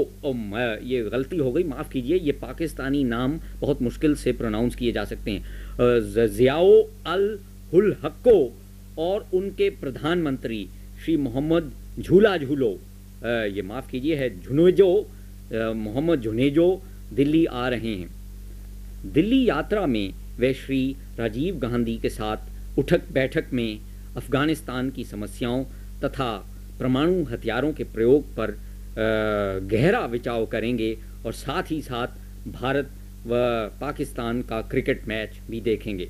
ये गलती हो गई, माफ़ कीजिए, ये पाकिस्तानी नाम बहुत मुश्किल से प्रोनाउंस किए जा सकते हैं। जियाओ अल हुल हक्को और उनके प्रधानमंत्री श्री मोहम्मद झूला झूलो ये माफ़ कीजिए, है झुनेजो मोहम्मद झुनेजो दिल्ली आ रहे हैं। दिल्ली यात्रा में वे श्री राजीव गांधी के साथ उठक बैठक में अफ़गानिस्तान की समस्याओं तथा परमाणु हथियारों के प्रयोग पर गहरा विचार करेंगे और साथ ही साथ भारत व पाकिस्तान का क्रिकेट मैच भी देखेंगे।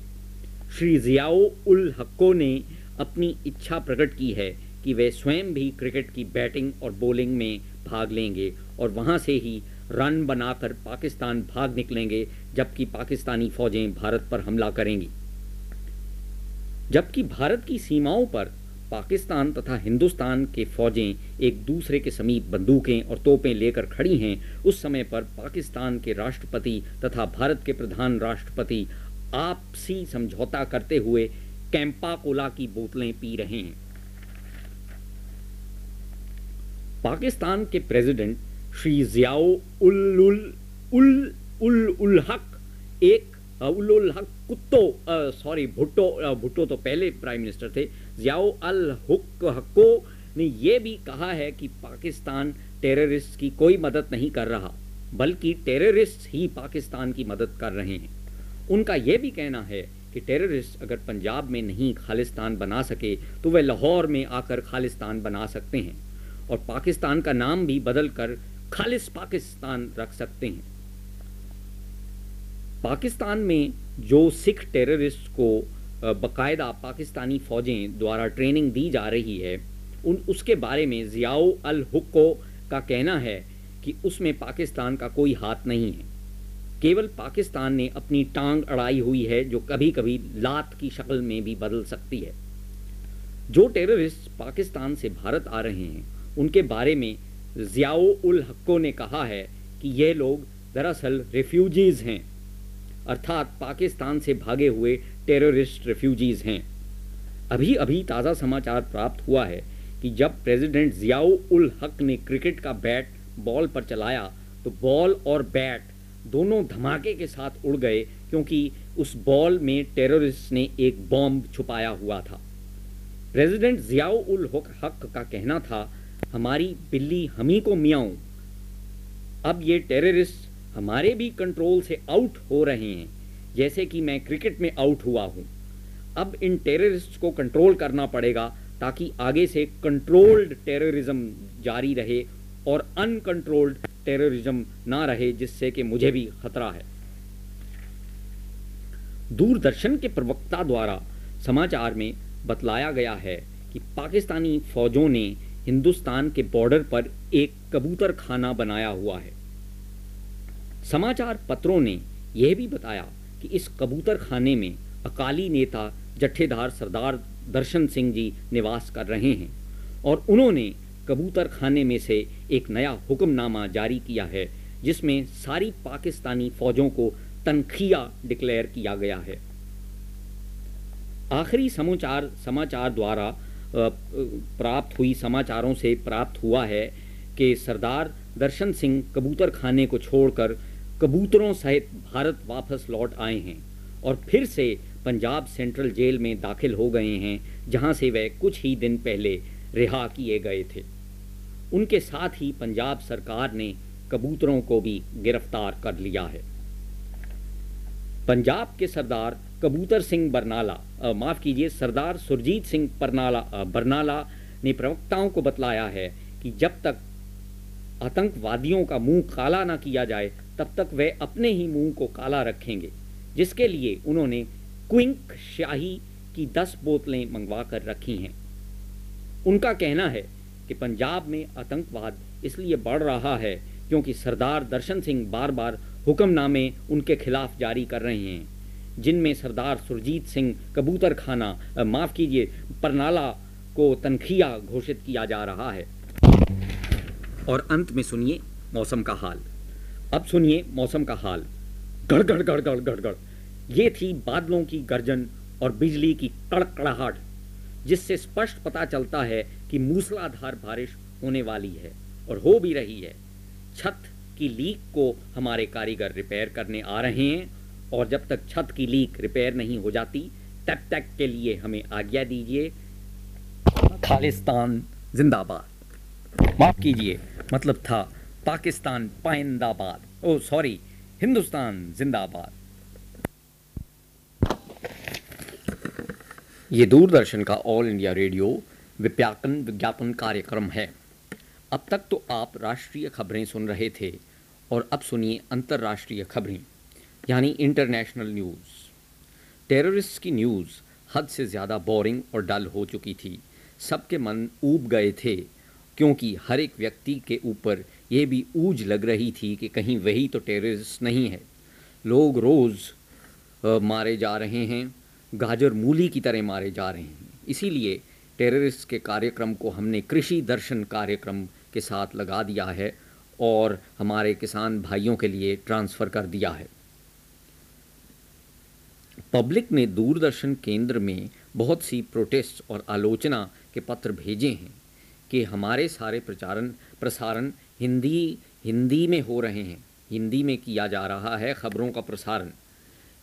श्री ज़ियाओ उल हक्को ने अपनी इच्छा प्रकट की है कि वे स्वयं भी क्रिकेट की बैटिंग और बॉलिंग में भाग लेंगे और वहाँ से ही रन बनाकर पाकिस्तान भाग निकलेंगे, जबकि पाकिस्तानी फौजें भारत पर हमला करेंगी। जबकि भारत की सीमाओं पर पाकिस्तान तथा हिंदुस्तान के फौजें एक दूसरे के समीप बंदूकें और तोपें लेकर खड़ी हैं। उस समय पर पाकिस्तान के राष्ट्रपति तथा भारत के प्रधान राष्ट्रपति आपसी समझौता करते हुए कैंपा कोला की बोतलें पी रहे हैं। पाकिस्तान के प्रेसिडेंट श्री जियाओ उल उल उल उल उल हक एक उल उल हक कुत्तो सॉरी भुट्टो भुट्टो तो पहले प्राइम मिनिस्टर थे, जियाओ अल हुक हक्को ने यह भी कहा है कि पाकिस्तान टेररिस्ट की कोई मदद नहीं कर रहा, बल्कि टेररिस्ट ही पाकिस्तान की मदद कर रहे हैं। उनका यह भी कहना है कि टेररिस्ट अगर पंजाब में नहीं खालिस्तान बना सके तो वह लाहौर में आकर खालिस्तान बना सकते हैं, और पाकिस्तान का नाम भी बदल कर खालिस पाकिस्तान रख सकते हैं। पाकिस्तान में जो सिख टेररिस्ट को बकायदा पाकिस्तानी फ़ौजें द्वारा ट्रेनिंग दी जा रही है, उन, उसके बारे में ज़ियाओ अल हुक्को का कहना है कि उसमें पाकिस्तान का कोई हाथ नहीं है। केवल पाकिस्तान ने अपनी टांग अड़ाई हुई है, जो कभी कभी लात की शक्ल में भी बदल सकती है। जो टेररिस्ट पाकिस्तान से भारत आ रहे हैं, उनके बारे में ज़ियाओ उल हक्को ने कहा है कि ये लोग दरअसल रेफ्यूजीज़ हैं। अर्थात पाकिस्तान से भागे हुए टेररिस्ट रेफ्यूजीज़ हैं। अभी अभी ताज़ा समाचार प्राप्त हुआ है कि जब प्रेसिडेंट ज़ियाओ उल हक ने क्रिकेट का बैट बॉल पर चलाया तो बॉल और बैट दोनों धमाके के साथ उड़ गए क्योंकि उस बॉल में टेररिस्ट ने एक बॉम्ब छुपाया हुआ था। प्रेसिडेंट ज़ियाओ उल हक का कहना था, हमारी बिल्ली हमी को मियाऊं। अब ये टेररिस्ट हमारे भी कंट्रोल से आउट हो रहे हैं, जैसे कि मैं क्रिकेट में आउट हुआ हूँ। अब इन टेररिस्ट को कंट्रोल करना पड़ेगा, ताकि आगे से कंट्रोल्ड टेररिज्म जारी रहे और अनकंट्रोल्ड टेररिज्म ना रहे, जिससे कि मुझे भी खतरा है। दूरदर्शन के प्रवक्ता द्वारा समाचार में बतलाया गया है कि पाकिस्तानी फौजों ने हिंदुस्तान के बॉर्डर पर एक कबूतर खाना बनाया हुआ है। समाचार पत्रों ने यह भी बताया कि इस कबूतर खाने में अकाली नेता जत्थेदार सरदार दर्शन सिंह जी निवास कर रहे हैं और उन्होंने कबूतर खाने में से एक नया हुक्मनामा जारी किया है, जिसमें सारी पाकिस्तानी फौजों को तनखिया डिक्लेयर किया गया है। आखिरी समाचार समाचार द्वारा प्राप्त हुई समाचारों से प्राप्त हुआ है कि सरदार दर्शन सिंह कबूतर खाने को छोड़कर कबूतरों सहित भारत वापस लौट आए हैं और फिर से पंजाब सेंट्रल जेल में दाखिल हो गए हैं, जहाँ से वह कुछ ही दिन पहले रिहा किए गए थे। उनके साथ ही पंजाब सरकार ने कबूतरों को भी गिरफ़्तार कर लिया है। पंजाब के सरदार कबूतर सिंह बरनाला माफ़ कीजिए, सरदार सुरजीत सिंह परनाला बरनाला ने प्रवक्ताओं को बतलाया है कि जब तक आतंकवादियों का मुँह काला ना किया जाए तब तक वे अपने ही मुँह को काला रखेंगे, जिसके लिए उन्होंने क्विंक शाही की दस बोतलें मंगवा कर रखी हैं। उनका कहना है कि पंजाब में आतंकवाद इसलिए बढ़ रहा है क्योंकि सरदार दर्शन सिंह बार बार हुक्मनामे उनके खिलाफ जारी कर रहे हैं, जिनमें सरदार सुरजीत सिंह कबूतर खाना माफ़ कीजिए, परनाला को तनखिया घोषित किया जा रहा है। और अंत में सुनिए मौसम का हाल। अब सुनिए मौसम का हाल। गड़ गड़ गड़ गड़ गड़ गड़। ये थी बादलों की गर्जन और बिजली की कड़कड़ाहट, जिससे स्पष्ट पता चलता है कि मूसलाधार बारिश होने वाली है और हो भी रही है। छत की लीक को हमारे कारीगर रिपेयर करने आ रहे हैं और जब तक छत की लीक रिपेयर नहीं हो जाती तब तक के लिए हमें आज्ञा दीजिए। खालिस्तान, जिंदाबाद। माफ़ कीजिए मतलब था। पाकिस्तान पाइंदाबाद। ओ सॉरी हिंदुस्तान जिंदाबाद। ये दूरदर्शन का ऑल इंडिया रेडियो विज्ञापन विज्ञापन कार्यक्रम है। अब तक तो आप राष्ट्रीय खबरें सुन रहे थे और अब सुनिए अंतर्राष्ट्रीय खबरें, यानी इंटरनेशनल न्यूज़। टेररिस्ट की न्यूज़ हद से ज़्यादा बोरिंग और डल हो चुकी थी। सबके मन ऊब गए थे, क्योंकि हर एक व्यक्ति के ऊपर ये भी ऊज लग रही थी कि कहीं वही तो टेररिस्ट नहीं है। लोग रोज़ मारे जा रहे हैं, गाजर मूली की तरह मारे जा रहे हैं। इसीलिए टेररिस्ट के कार्यक्रम को हमने कृषि दर्शन कार्यक्रम के साथ लगा दिया है और हमारे किसान भाइयों के लिए ट्रांसफ़र कर दिया है। पब्लिक ने दूरदर्शन केंद्र में बहुत सी प्रोटेस्ट और आलोचना के पत्र भेजे हैं कि हमारे सारे प्रचारण, प्रसारण हिंदी हिंदी में हो रहे हैं। हिंदी में किया जा रहा है ख़बरों का प्रसारण।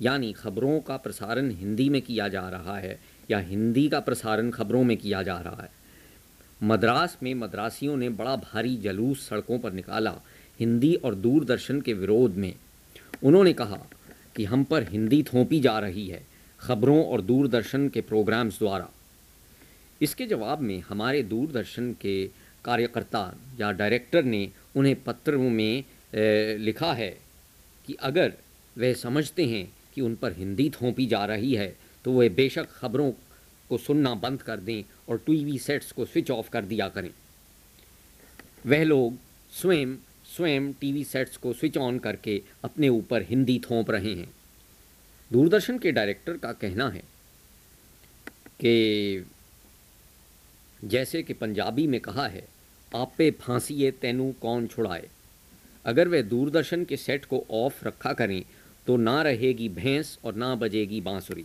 यानी ख़बरों का प्रसारण हिंदी में किया जा रहा है या हिंदी का प्रसारण खबरों में किया जा रहा है। मद्रास में मद्रासियों ने बड़ा भारी जलूस सड़कों पर निकाला हिंदी और दूरदर्शन के विरोध में। उन्होंने कहा कि हम पर हिंदी थोपी जा रही है खबरों और दूरदर्शन के प्रोग्राम्स द्वारा। इसके जवाब में हमारे दूरदर्शन के कार्यकर्ता या डायरेक्टर ने उन्हें पत्र में लिखा है कि अगर वह समझते हैं कि उन पर हिंदी थोपी जा रही है तो वह बेशक खबरों को सुनना बंद कर दें और टीवी सेट्स को स्विच ऑफ़ कर दिया करें। वह लोग स्वयं स्वयं टीवी सेट्स को स्विच ऑन करके अपने ऊपर हिंदी थोप रहे हैं। दूरदर्शन के डायरेक्टर का कहना है कि, जैसे कि पंजाबी में कहा है आप पे फांसी ये तेनू कौन छुड़ाए? अगर वे दूरदर्शन के सेट को ऑफ़ रखा करें तो ना रहेगी भैंस और ना बजेगी बांसुरी।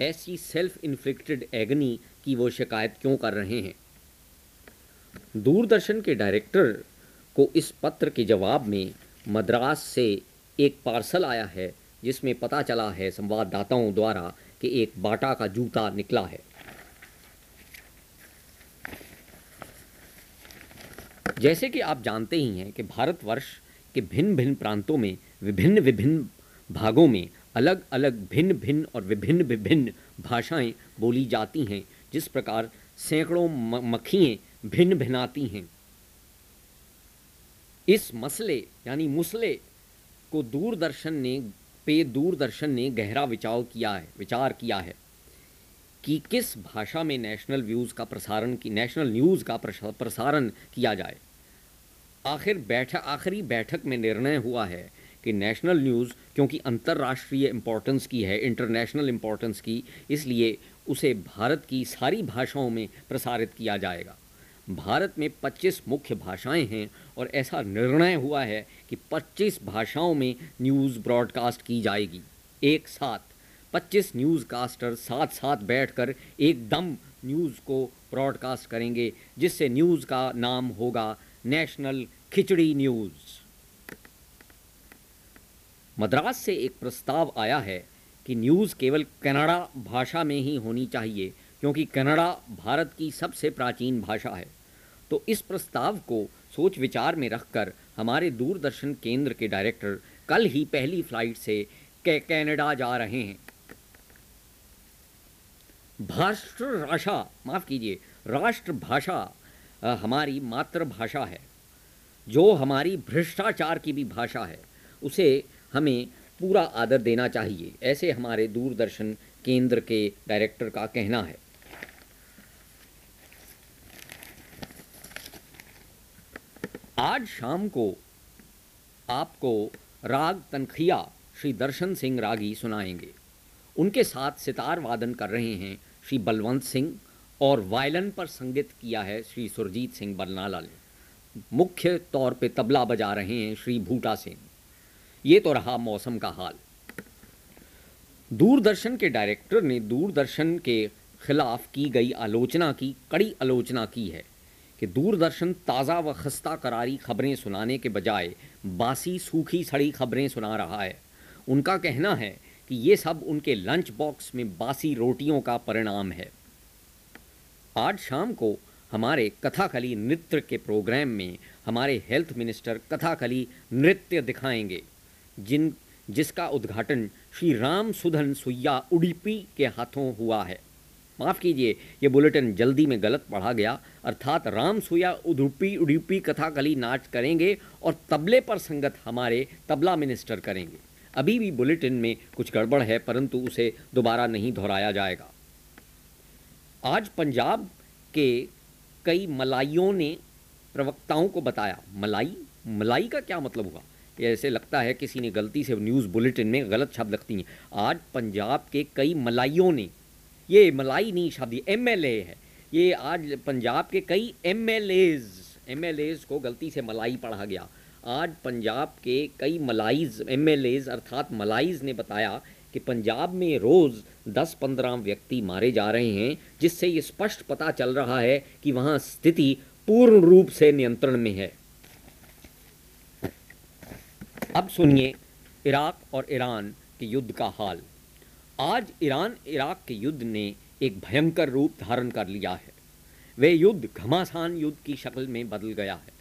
ऐसी सेल्फ इन्फ्लिक्टेड एगनी की वो शिकायत क्यों कर रहे हैं? दूरदर्शन के डायरेक्टर को इस पत्र के जवाब में मद्रास से एक पार्सल आया है, जिसमें पता चला है संवाददाताओं द्वारा कि एक बाटा का जूता निकला है। जैसे कि आप जानते ही हैं कि भारतवर्ष के भिन्न भिन्न प्रांतों में विभिन्न विभिन्न भागों में अलग अलग भिन्न भिन्न और विभिन्न विभिन्न भाषाएँ बोली जाती हैं, जिस प्रकार सैकड़ों मक्खियाँ भिन्न भिन्नाती हैं। इस मसले, यानी मुसले को दूरदर्शन ने, पे दूरदर्शन ने गहरा विचार किया है, विचार किया है। कि किस भाषा में नेशनल व्यूज़ का प्रसारण की नेशनल न्यूज़ का प्रसारण किया जाए। आखिर बैठक आखिरी बैठक में निर्णय हुआ है कि नेशनल न्यूज़ क्योंकि अंतर्राष्ट्रीय इम्पोर्टेंस की है इंटरनेशनल इम्पोर्टेंस की, इसलिए उसे भारत की सारी भाषाओं में प्रसारित किया जाएगा। भारत में 25 मुख्य भाषाएँ हैं और ऐसा निर्णय हुआ है कि 25 भाषाओं में न्यूज़ ब्रॉडकास्ट की जाएगी। एक साथ 25 न्यूज़ कास्टर साथ साथ बैठकर एकदम न्यूज़ को ब्रॉडकास्ट करेंगे, जिससे न्यूज़ का नाम होगा नेशनल खिचड़ी न्यूज़ मद्रास से एक प्रस्ताव आया है कि न्यूज़ केवल कन्नड़ा भाषा में ही होनी चाहिए, क्योंकि कन्नड़ा भारत की सबसे प्राचीन भाषा है। तो इस प्रस्ताव को सोच विचार में रखकर हमारे दूरदर्शन केंद्र के डायरेक्टर कल ही पहली फ़्लाइट से कनाडा जा रहे हैं। राशा माफ़ कीजिए, राष्ट्रभाषा हमारी मातृभाषा है। जो हमारी भ्रष्टाचार की भी भाषा है, उसे हमें पूरा आदर देना चाहिए, ऐसे हमारे दूरदर्शन केंद्र के डायरेक्टर का कहना है। आज शाम को आपको राग तनखिया श्री दर्शन सिंह रागी सुनाएँगे। उनके साथ सितार वादन कर रहे हैं श्री बलवंत सिंह और वायलन पर संगीत किया है श्री सुरजीत सिंह बरनाला ने मुख्य तौर पे तबला बजा रहे हैं श्री भूटा सिंह ये तो रहा मौसम का हाल। दूरदर्शन के डायरेक्टर ने दूरदर्शन के खिलाफ की गई आलोचना की, कड़ी आलोचना की है कि दूरदर्शन ताज़ा व खस्ता करारी खबरें सुनाने के बजाय बासी सूखी सड़ी खबरें सुना रहा है। उनका कहना है कि ये सब उनके लंच बॉक्स में बासी रोटियों का परिणाम है। आज शाम को हमारे कथाकली नृत्य के प्रोग्राम में हमारे हेल्थ मिनिस्टर कथाकली नृत्य दिखाएँगे, जिन, जिसका उद्घाटन श्री राम सुधन सुइया उडीपी के हाथों हुआ है। माफ़ कीजिए, ये बुलेटिन जल्दी में गलत पढ़ा गया, अर्थात राम सुया उडुपी, उडीपी कथाकली नाच करेंगे और तबले पर संगत हमारे तबला मिनिस्टर करेंगे। अभी भी बुलेटिन में कुछ गड़बड़ है, परंतु उसे दोबारा नहीं दोहराया जाएगा। आज पंजाब के कई मलाइयों ने प्रवक्ताओं को बताया, मलाई? मलाई का क्या मतलब हुआ? ये ऐसे लगता है किसी ने गलती से न्यूज़ बुलेटिन में गलत शब्द लगती हैं। आज पंजाब के कई मलाइयों ने, ये मलाई नहीं शब्द एम एल ए है। ये आज पंजाब के कई M L As, M L As को गलती से मलाई पढ़ा गया। आज पंजाब के कई मलाइज एम एल अर्थात मलाइज ने बताया कि पंजाब में रोज़ 10-15 व्यक्ति मारे जा रहे हैं, जिससे ये स्पष्ट पता चल रहा है कि वहाँ स्थिति पूर्ण रूप से नियंत्रण में है। अब सुनिए इराक और ईरान के युद्ध का हाल। आज ईरान, इराक के युद्ध ने एक भयंकर रूप धारण कर लिया है। वे युद्ध घमासान युद्ध की शक्ल में बदल गया है।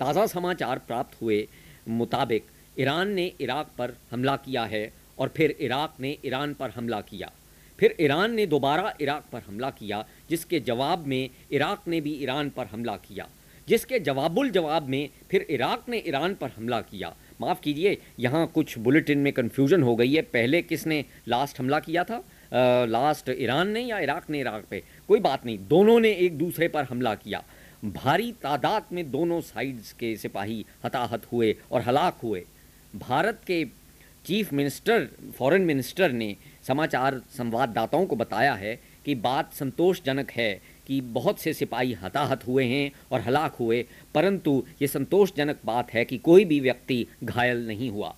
ताज़ा समाचार प्राप्त हुए मुताबिक ईरान ने इराक पर हमला किया है और फिर इराक ने ईरान पर हमला किया। फिर ईरान ने दोबारा इराक पर हमला किया जिसके जवाब में इराक ने भी ईरान पर हमला किया। जिसके जवाबुल जवाब में फिर इराक ने ईरान पर हमला किया। माफ़ कीजिए यहाँ कुछ बुलेटिन में कन्फ्यूज़न हो गई है पहले किसने लास्ट हमला किया था? आ, लास्ट ईरान ने या इराक ने? इराक पे। कोई बात नहीं दोनों ने एक दूसरे पर हमला किया। भारी तादाद में दोनों साइड्स के सिपाही हताहत हुए और हलाक हुए। भारत के चीफ मिनिस्टर फॉरेन मिनिस्टर ने समाचार संवाददाताओं को बताया है कि बात संतोषजनक है कि बहुत से सिपाही हताहत हुए हैं और हलाक हुए, परंतु ये संतोषजनक बात है कि कोई भी व्यक्ति घायल नहीं हुआ।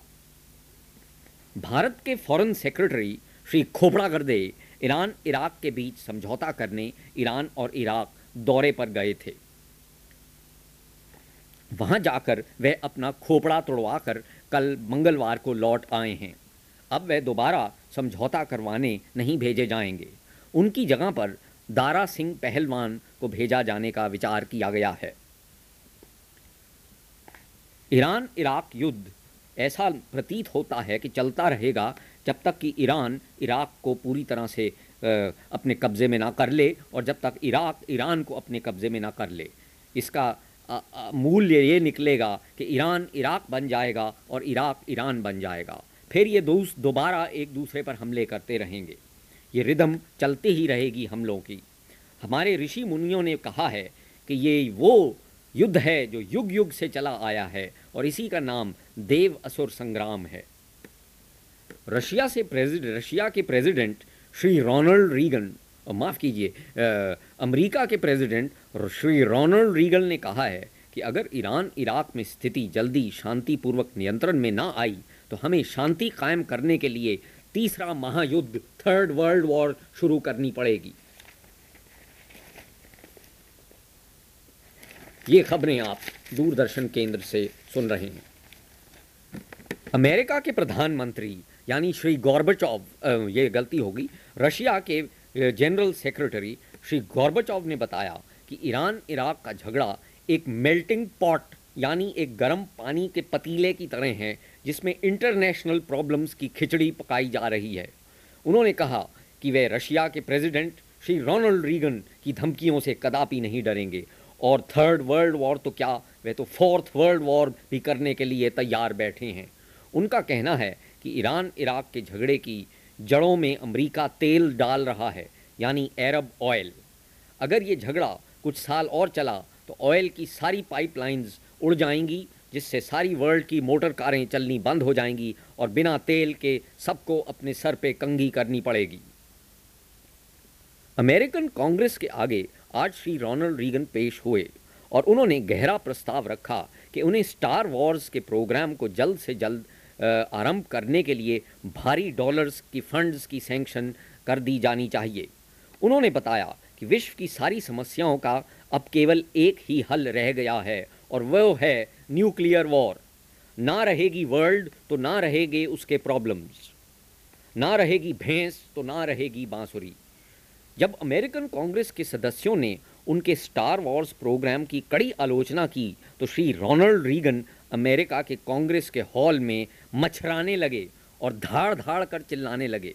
भारत के फॉरेन सेक्रेटरी श्री खोपड़ा गर्दे ईरान इराक के बीच समझौता करने, ईरान और इराक दौरे पर गए थे। वहाँ जाकर वह अपना खोपड़ा तोड़वा कर कल मंगलवार को लौट आए हैं। अब वह दोबारा समझौता करवाने नहीं भेजे जाएँगे। उनकी जगह पर दारा सिंह पहलवान को भेजा जाने का विचार किया गया है। ईरान इराक युद्ध ऐसा प्रतीत होता है कि चलता रहेगा जब तक कि ईरान इराक को पूरी तरह से अपने कब्ज़े में ना कर ले और जब तक इराक ईरान को अपने कब्ज़े में ना कर ले। इसका मूल्य ये निकलेगा कि ईरान इराक बन जाएगा और इराक ईरान बन जाएगा। फिर ये दोस्त दोबारा एक दूसरे पर हमले करते रहेंगे। ये रिदम चलती ही रहेगी हमलों की। हमारे ऋषि मुनियों ने कहा है कि ये वो युद्ध है जो युग युग से चला आया है और इसी का नाम देव असुर संग्राम है। रशिया से प्रेसिडेंट रशिया के प्रेसिडेंट श्री रोनाल्ड रीगन माफ़ कीजिए अमेरिका के प्रेसिडेंट श्री रोनाल्ड रीगल ने कहा है कि अगर ईरान, इराक में स्थिति जल्दी शांतिपूर्वक नियंत्रण में ना आई तो हमें शांति कायम करने के लिए तीसरा महायुद्ध थर्ड वर्ल्ड वॉर शुरू करनी पड़ेगी। ये खबरें आप दूरदर्शन केंद्र से सुन रहे हैं। अमेरिका के प्रधानमंत्री, यानी श्री गॉर्बचॉव ये गलती होगी, रशिया के जनरल सेक्रेटरी श्री गॉर्बचॉव ने बताया कि ईरान, इराक का झगड़ा एक मेल्टिंग पॉट यानी एक गर्म पानी के पतीले की तरह है, जिसमें इंटरनेशनल प्रॉब्लम्स की खिचड़ी पकाई जा रही है। उन्होंने कहा कि वे रशिया के प्रेसिडेंट श्री रोनाल्ड रीगन, की धमकियों से कदापि नहीं डरेंगे। और थर्ड वर्ल्ड वॉर तो क्या, वे तो फोर्थ वर्ल्ड वॉर भी करने के लिए तैयार बैठे हैं। उनका कहना है कि ईरान, इराक के झगड़े की जड़ों में अमेरिका तेल डाल रहा है, यानी अरब ऑयल अगर ये झगड़ा कुछ साल और चला तो ऑयल की सारी पाइपलाइंस उड़ जाएँगी, जिससे सारी वर्ल्ड की मोटर कारें चलनी बंद हो जाएँगी और बिना तेल के सबको अपने सर पे कंगी करनी पड़ेगी। अमेरिकन कांग्रेस के आगे आज श्री रोनाल्ड रीगन पेश हुए और उन्होंने गहरा प्रस्ताव रखा कि उन्हें स्टार वॉर्स के प्रोग्राम को जल्द से जल्द आरंभ करने के लिए भारी डॉलर्स की फंड्स की सैंक्शन कर दी जानी चाहिए। उन्होंने बताया कि विश्व की सारी समस्याओं का अब केवल एक ही हल रह गया है, और वह है न्यूक्लियर वॉर। ना रहेगी वर्ल्ड तो ना रहेंगे उसके प्रॉब्लम्स। ना रहेगी भैंस तो ना रहेगी बांसुरी। जब अमेरिकन कांग्रेस के सदस्यों ने उनके स्टार वॉर्स प्रोग्राम की कड़ी आलोचना की तो श्री रोनाल्ड रीगन अमेरिका के कांग्रेस के हॉल में मछराने लगे और धाड़ धाड़ कर चिल्लाने लगे।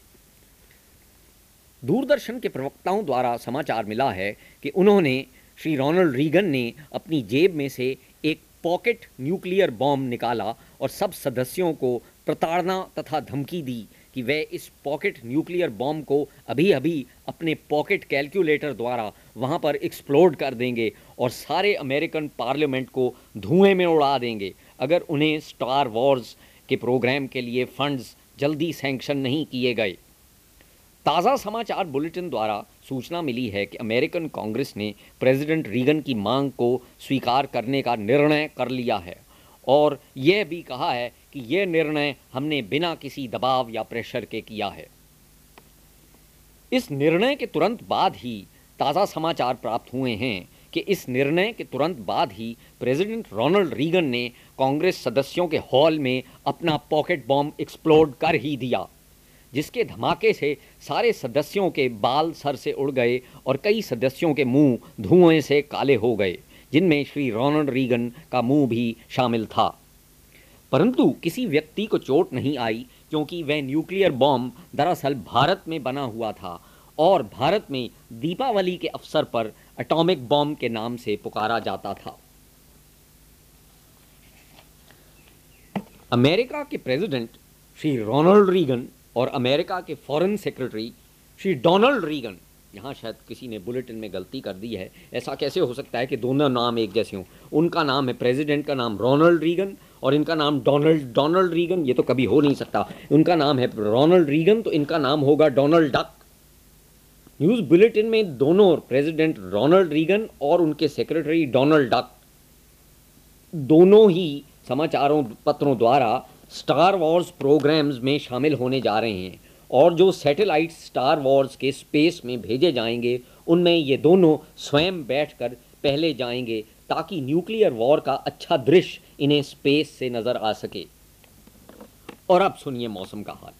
दूरदर्शन के प्रवक्ताओं द्वारा समाचार मिला है कि उन्होंने श्री रोनाल्ड रीगन ने अपनी जेब में से एक पॉकेट न्यूक्लियर बॉम्ब निकाला और सब सदस्यों को प्रताड़ना तथा धमकी दी कि वे इस पॉकेट न्यूक्लियर बॉम्ब को अभी अभी अपने पॉकेट कैलकुलेटर द्वारा वहाँ पर एक्सप्लोड कर देंगे और सारे अमेरिकन पार्लियामेंट को धुएँ में उड़ा देंगे। अगर उन्हें स्टार वॉर्स के प्रोग्राम के लिए फंड्स जल्दी सैंक्शन नहीं किए गए। ताज़ा समाचार बुलेटिन द्वारा सूचना मिली है कि अमेरिकन कांग्रेस ने प्रेसिडेंट रीगन की मांग को स्वीकार करने का निर्णय कर लिया है। और यह भी कहा है कि यह निर्णय हमने बिना किसी दबाव या प्रेशर के किया है। इस निर्णय के तुरंत बाद ही ताज़ा समाचार प्राप्त हुए हैं कि इस निर्णय के तुरंत बाद ही प्रेसिडेंट रोनाल्ड रीगन ने कांग्रेस सदस्यों के हॉल में अपना पॉकेट बॉम्ब एक्सप्लोड कर ही दिया। जिसके धमाके से सारे सदस्यों के बाल सर से उड़ गए और कई सदस्यों के मुँह धुएँ से काले हो गए, जिनमें श्री रोनल्ड रीगन का मुँह भी शामिल था। परंतु किसी व्यक्ति को चोट नहीं आई, क्योंकि वह न्यूक्लियर बॉम्ब दरअसल भारत में बना हुआ था और भारत में दीपावली के अवसर पर एटॉमिक बॉम्ब के नाम से पुकारा जाता था। अमेरिका के प्रेसिडेंट श्री रोनाल्ड रीगन और अमेरिका के foreign secretary Shri Donald Regan, यहाँ शायद किसी ने बुलेटिन में गलती कर दी है, ऐसा कैसे हो सकता है कि दोनों नाम एक जैसे हों? उनका नाम है प्रेसिडेंट, का नाम रोनाल्ड रीगन और इनका नाम डोनाल्ड डोनाल्ड रीगन, ये तो कभी हो नहीं सकता। उनका नाम है रोनाल्ड रीगन तो इनका नाम होगा डोनाल्ड डक। न्यूज़ बुलेटिन में दोनों प्रेसिडेंट रोनाल्ड रीगन और उनके सेक्रेटरी डोनाल्ड डक। दोनों ही समाचारों पत्रों द्वारा स्टार वॉर्स प्रोग्राम्स में शामिल होने जा रहे हैं और जो सैटेलाइट स्टार वॉर्स के स्पेस में भेजे जाएँगे, उनमें ये दोनों स्वयं बैठकर पहले जाएँगे ताकि न्यूक्लियर वॉर का अच्छा दृश्य इन्हें स्पेस से नज़र आ सके। और अब सुनिए मौसम का हाल।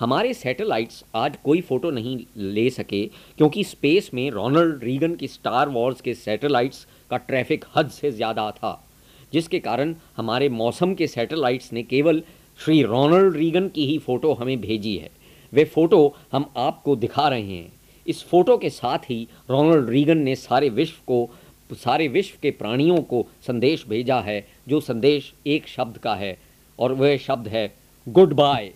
हमारे सैटेलाइट्स आज कोई फ़ोटो नहीं ले सके क्योंकि स्पेस में रोनल्ड रीगन की स्टार वॉर्स के सैटेलाइट्स का ट्रैफ़िक हद से ज़्यादा था। जिसके कारण हमारे मौसम के सैटेलाइट्स ने केवल श्री रोनल्ड रीगन की ही फ़ोटो हमें भेजी है। वे फ़ोटो हम आपको दिखा रहे हैं। इस फ़ोटो के साथ ही रोनल्ड रीगन ने सारे विश्व को, सारे विश्व के प्राणियों को संदेश भेजा है, जो संदेश एक शब्द का है, और वह शब्द है गुड बाय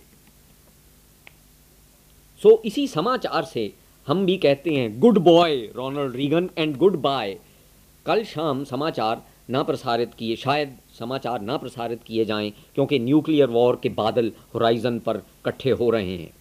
सो इसी समाचार से हम भी कहते हैं good boy Ronald Reagan and good bye कल शाम समाचार ना प्रसारित किए, शायद समाचार ना प्रसारित किए जाएँ, क्योंकि न्यूक्लियर वॉर के बादल होराइजन पर इकट्ठे हो रहे हैं।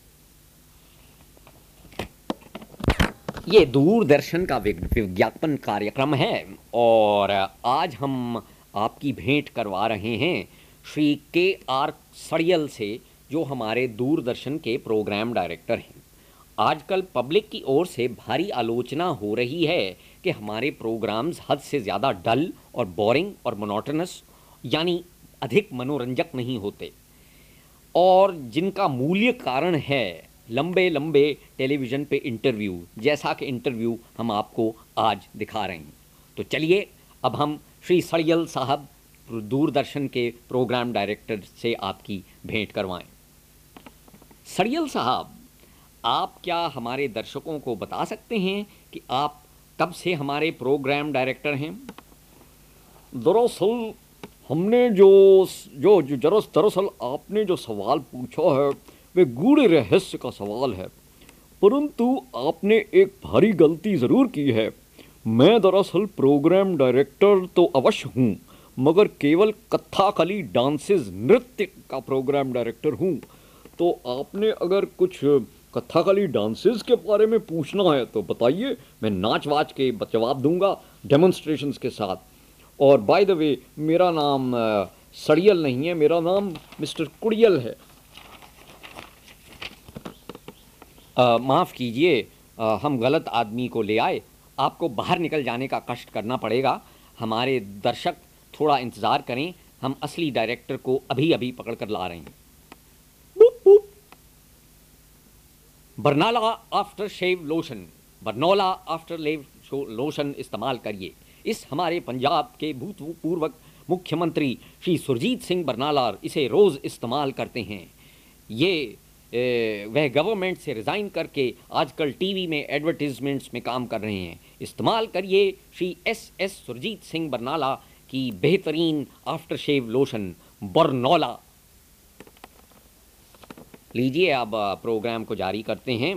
ये दूरदर्शन का विज्ञापन कार्यक्रम है, और आज हम आपकी भेंट करवा रहे हैं श्री के आर सड़ियल से, जो हमारे दूरदर्शन के प्रोग्राम डायरेक्टर हैं। आजकल पब्लिक की ओर से भारी आलोचना हो रही है कि हमारे प्रोग्राम्स हद से ज़्यादा डल और बोरिंग और मोनोटनस यानी अधिक मनोरंजक नहीं होते। और जिनका मूल्य कारण है लंबे लंबे टेलीविज़न पे इंटरव्यू जैसा कि इंटरव्यू हम आपको आज दिखा रहे हैं। तो चलिए, अब हम श्री सड़ियल साहब दूरदर्शन के प्रोग्राम डायरेक्टर से आपकी भेंट करवाएँ। सड़ियल साहब, आप क्या हमारे दर्शकों को बता सकते हैं कि आप कब से हमारे प्रोग्राम डायरेक्टर हैं। दरअसल, हमने जो जो जो दरअसल आपने जो सवाल पूछा है वे गूढ़ रहस्य का सवाल है। परंतु आपने एक भारी गलती ज़रूर की है। मैं दरअसल प्रोग्राम डायरेक्टर तो अवश्य हूँ, मगर केवल कथाकली, डांसेस, नृत्य का प्रोग्राम डायरेक्टर हूँ। तो आपने अगर कुछ कथाकली डांसेस के बारे में पूछना है तो बताइए, मैं नाच वाच के जवाब दूँगा डेमोन्स्ट्रेशंस के साथ। और बाय द वे मेरा नाम सड़ियल नहीं है, मेरा नाम मिस्टर कुड़ियल है। माफ़ कीजिए हम गलत आदमी को ले आए। आपको बाहर निकल जाने का कष्ट करना पड़ेगा। हमारे दर्शक थोड़ा इंतज़ार करें। हम असली डायरेक्टर को अभी अभी पकड़ कर ला रहे हैं। बरनाला आफ्टर शेव लोशन बरनौला आफ्टर लेव लोशन इस्तेमाल करिए इस हमारे पंजाब के भूतपूर्व मुख्यमंत्री श्री सुरजीत सिंह बरनाला इसे रोज़ इस्तेमाल करते हैं ये वह गवर्नमेंट से रिज़ाइन करके आजकल टीवी में एडवर्टीजमेंट्स में काम कर रहे हैं इस्तेमाल करिए श्री एस एस सुरजीत सिंह बरनाला की बेहतरीन आफ्टर शेव लोशन बरनौला लीजिए अब प्रोग्राम को जारी करते हैं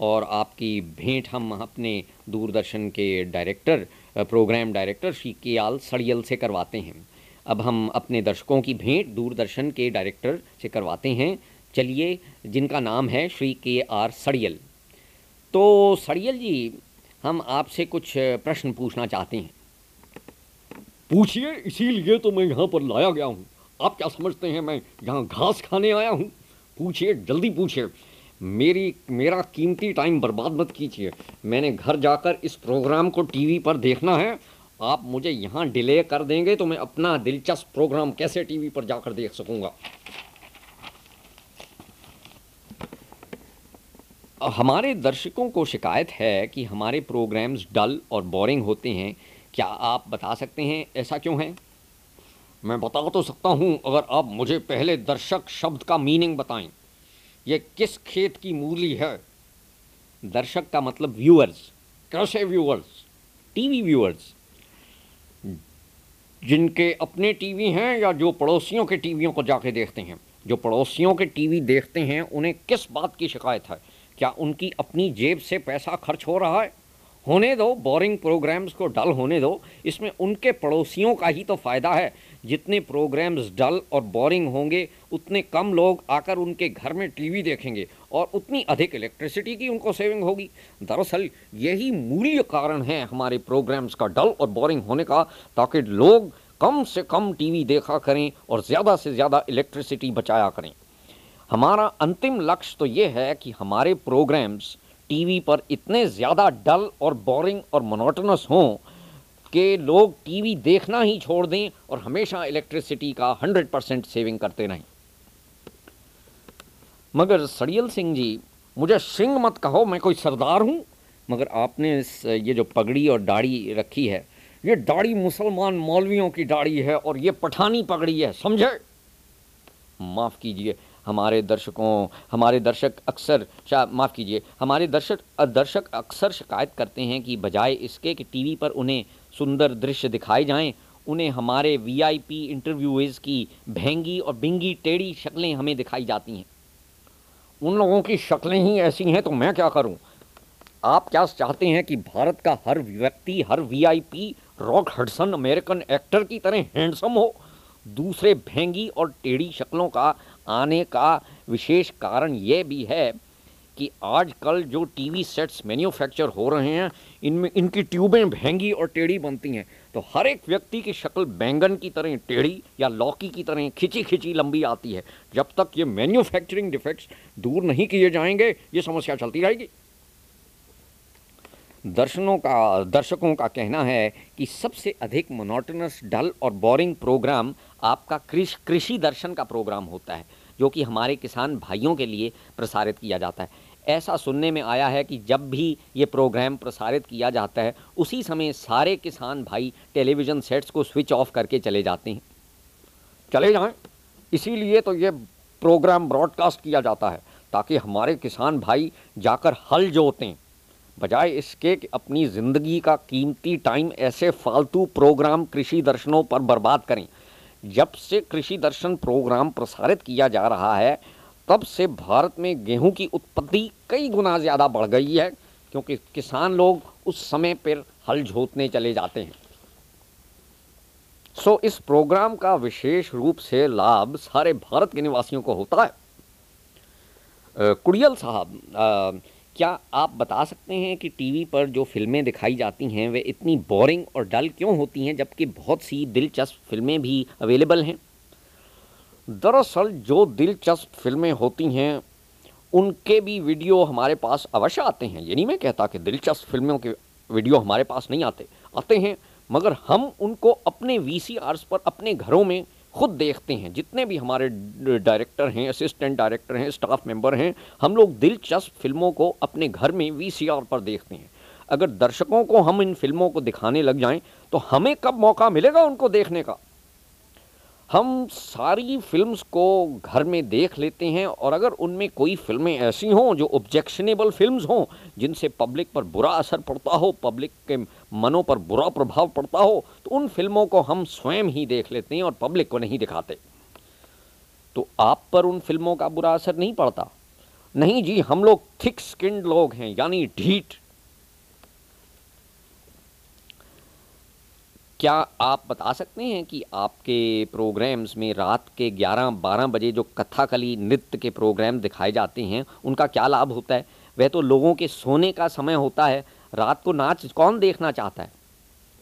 और आपकी भेंट हम अपने दूरदर्शन के डायरेक्टर प्रोग्राम डायरेक्टर श्री के आल सड़ियल से करवाते हैं। अब हम अपने दर्शकों की भेंट दूरदर्शन के डायरेक्टर से करवाते हैं। चलिए, जिनका नाम है श्री के आर सड़ियल। तो सड़ियल जी, हम आपसे कुछ प्रश्न पूछना चाहते हैं। पूछिए, इसीलिए तो मैं यहाँ पर लाया गया हूँ। आप क्या समझते हैं मैं यहाँ घास खाने आया हूँ? पूछिए, जल्दी पूछिए। मेरी, मेरा कीमती टाइम बर्बाद मत कीजिए। मैंने घर जाकर इस प्रोग्राम को टीवी पर देखना है। आप मुझे यहाँ डिले कर देंगे तो मैं अपना दिलचस्प प्रोग्राम कैसे टीवी पर जाकर देख सकूँगा? हमारे दर्शकों को शिकायत है कि हमारे प्रोग्राम्स डल और बोरिंग होते हैं। क्या आप बता सकते हैं ऐसा क्यों है? मैं बता तो सकता हूँ अगर आप मुझे पहले दर्शक शब्द का मीनिंग बताएँ। ये किस खेत की मूली है? दर्शक का मतलब व्यूअर्स कैसे व्यूअर्स टीवी व्यूअर्स जिनके अपने टीवी हैं या जो पड़ोसियों के टीवियों को जाके देखते हैं? जो पड़ोसियों के टीवी देखते हैं, उन्हें किस बात की शिकायत है? क्या उनकी अपनी जेब से पैसा खर्च हो रहा है? होने दो बोरिंग प्रोग्राम्स को डल होने दो। इसमें उनके पड़ोसियों का ही तो फ़ायदा है। जितने प्रोग्राम्स डल और बोरिंग होंगे, उतने कम लोग आकर उनके घर में टीवी देखेंगे और उतनी अधिक इलेक्ट्रिसिटी की उनको सेविंग होगी। दरअसल, यही मूल्य कारण है हमारे प्रोग्राम्स का डल और बोरिंग होने का, ताकि लोग कम से कम टीवी देखा करें और ज़्यादा से ज़्यादा इलेक्ट्रिसिटी बचाया करें। हमारा अंतिम लक्ष्य तो ये है कि हमारे प्रोग्राम्स टीवी पर इतने ज़्यादा डल और बोरिंग और मोनोटनस हों कि लोग टीवी देखना ही छोड़ दें और हमेशा इलेक्ट्रिसिटी का हंड्रेड परसेंट सेविंग करते रहें। मगर सड़ियल सिंह जी, मुझे सिंह मत कहो, मैं कोई सरदार हूँ, मगर आपने इस, ये जो पगड़ी और दाढ़ी रखी है, ये दाढ़ी मुसलमान मौलवियों की दाढ़ी है और ये पठानी पगड़ी है, समझे? माफ़ कीजिए, हमारे दर्शकों, हमारे दर्शक अक्सर माफ़ कीजिए, हमारे दर्शक दर्शक अक्सर शिकायत करते हैं कि बजाय इसके कि टीवी पर उन्हें सुंदर दृश्य दिखाए जाएँ, उन्हें हमारे वीआईपी इंटरव्यूज़ की भेंगी और बिंगी टेढ़ी शक्लें हमें दिखाई जाती हैं। उन लोगों की शक्लें ही ऐसी हैं तो मैं क्या करूँ? आप क्या चाहते हैं कि भारत का हर व्यक्ति, हर VIP Rock Hudson, American actor की तरह हैंडसम हो? दूसरे भेंगी और टेढ़ी शक्लों का आने का विशेष कारण यह भी है कि आजकल जो टीवी सेट्स मैन्युफैक्चर हो रहे हैं, इनमें, इनकी ट्यूबें भेंगी और टेढ़ी बनती हैं। तो हर एक व्यक्ति की शक्ल बैंगन की तरह टेढ़ी या लौकी की तरह खिंची खिंची लंबी आती है। जब तक ये मैन्युफैक्चरिंग डिफेक्ट्स दूर नहीं किए जाएँगे, ये समस्या चलती रहेगी। दर्शनों का, दर्शकों का कहना है कि सबसे अधिक मोनोटनस, डल और बोरिंग प्रोग्राम आपका कृषि कृषि दर्शन का प्रोग्राम होता है, जो कि हमारे किसान भाइयों के लिए प्रसारित किया जाता है। ऐसा सुनने में आया है कि जब भी ये प्रोग्राम प्रसारित किया जाता है, उसी समय सारे किसान भाई टेलीविज़न सेट्स को स्विच ऑफ़ करके चले जाते हैं। चले जाएँ? इसीलिए तो ये प्रोग्राम ब्रॉडकास्ट किया जाता है, ताकि हमारे किसान भाई जाकर हल जोतें। बजाय इसके कि अपनी ज़िंदगी का कीमती टाइम ऐसे फालतू प्रोग्राम कृषि दर्शनों पर बर्बाद करें। जब से कृषि दर्शन प्रोग्राम प्रसारित किया जा रहा है तब से भारत में गेहूँ की उत्पत्ति कई गुना ज़्यादा बढ़ गई है, क्योंकि किसान लोग उस समय पर हल जोतने चले जाते हैं। सो इस प्रोग्राम का विशेष रूप से लाभ सारे भारत के निवासियों को होता है। कुड़ियल साहब क्या आप बता सकते हैं कि टीवी पर जो फ़िल्में दिखाई जाती हैं, वे इतनी बोरिंग और डल क्यों होती हैं, जबकि बहुत सी दिलचस्प फ़िल्में भी अवेलेबल हैं? दरअसल जो दिलचस्प फ़िल्में होती हैं, उनके भी वीडियो हमारे पास अवश्य आते हैं। ये नहीं मैं कहता कि दिलचस्प फ़िल्मों के वीडियो हमारे पास नहीं आते आते हैं, मगर हम उनको अपने वी पर, अपने घरों में खुद देखते हैं। जितने भी हमारे डायरेक्टर हैं, असिस्टेंट डायरेक्टर हैं, स्टाफ मेंबर हैं, हम लोग दिलचस्प फ़िल्मों को अपने घर में वीसीआर पर देखते हैं। अगर दर्शकों को हम इन फ़िल्मों को दिखाने लग जाएँ तो हमें कब मौका मिलेगा उनको देखने का? हम सारी फिल्म्स को घर में देख लेते हैं और अगर उनमें कोई फ़िल्में ऐसी हों जो ऑब्जेक्शनेबल फिल्म्स हों, जिनसे पब्लिक पर बुरा असर पड़ता हो पब्लिक के मनों पर बुरा प्रभाव पड़ता हो तो उन फ़िल्मों को हम स्वयं ही देख लेते हैं और पब्लिक को नहीं दिखाते। तो आप पर उन फ़िल्मों का बुरा असर नहीं पड़ता। नहीं जी, हम लोग थिक स्किन्ड लोग हैं, यानी ढीठ। क्या आप बता सकते हैं कि आपके प्रोग्राम्स में रात के 11-12 बजे जो कथाकली, नृत्य के प्रोग्राम दिखाए जाते हैं, उनका क्या लाभ होता है? वह तो लोगों के सोने का समय होता है, रात को नाच कौन देखना चाहता है?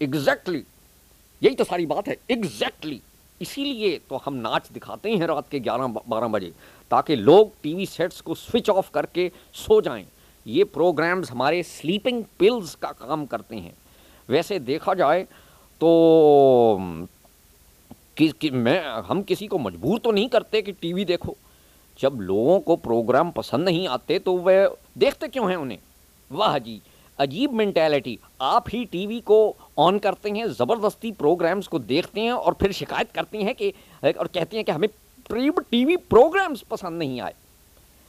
Exactly exactly. यही तो सारी बात है। Exactly exactly. इसीलिए तो हम नाच दिखाते हैं रात के 11-12 बजे, ताकि लोग टीवी सेट्स को स्विच ऑफ़ करके सो जाएँ। ये प्रोग्राम्स हमारे स्लीपिंग पिल्स का काम करते हैं। वैसे देखा जाए तो कि, कि मैं हम किसी को मजबूर तो नहीं करते कि टीवी देखो। जब लोगों को प्रोग्राम पसंद नहीं आते तो वह देखते क्यों हैं उन्हें? वाह जी अजीब मेंटेलिटी आप ही टीवी को ऑन करते हैं ज़बरदस्ती प्रोग्राम्स को देखते हैं और फिर शिकायत करते हैं कि और कहते हैं कि हमें टीवी प्रोग्राम्स पसंद नहीं आए।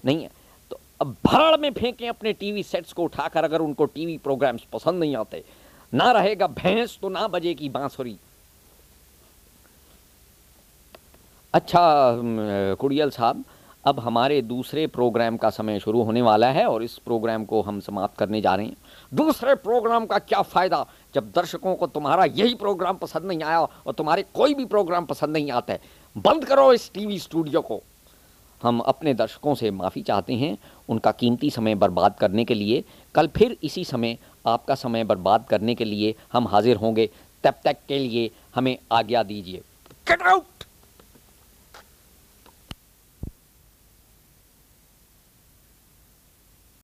नहीं है। तो अब भाड़ में फेंकें अपने टीवी सेट्स को उठाकर अगर उनको टीवी प्रोग्राम्स पसंद नहीं आते ना रहेगा भैंस तो ना बजेगी बांसुरी। अच्छा कुड़ियल साहब, अब हमारे दूसरे प्रोग्राम का समय शुरू होने वाला है और इस प्रोग्राम को हम समाप्त करने जा रहे हैं। दूसरे प्रोग्राम का क्या फ़ायदा? जब दर्शकों को तुम्हारा यही प्रोग्राम पसंद नहीं आया और तुम्हारे कोई भी प्रोग्राम पसंद नहीं आता है, बंद करो इस टीवी स्टूडियो को। हम अपने दर्शकों से माफ़ी चाहते हैं, उनका कीमती समय बर्बाद करने के लिए, कल फिर इसी समय आपका समय बर्बाद करने के लिए हम हाजिर होंगे। तब तक के लिए हमें आज्ञा दीजिए। Cut out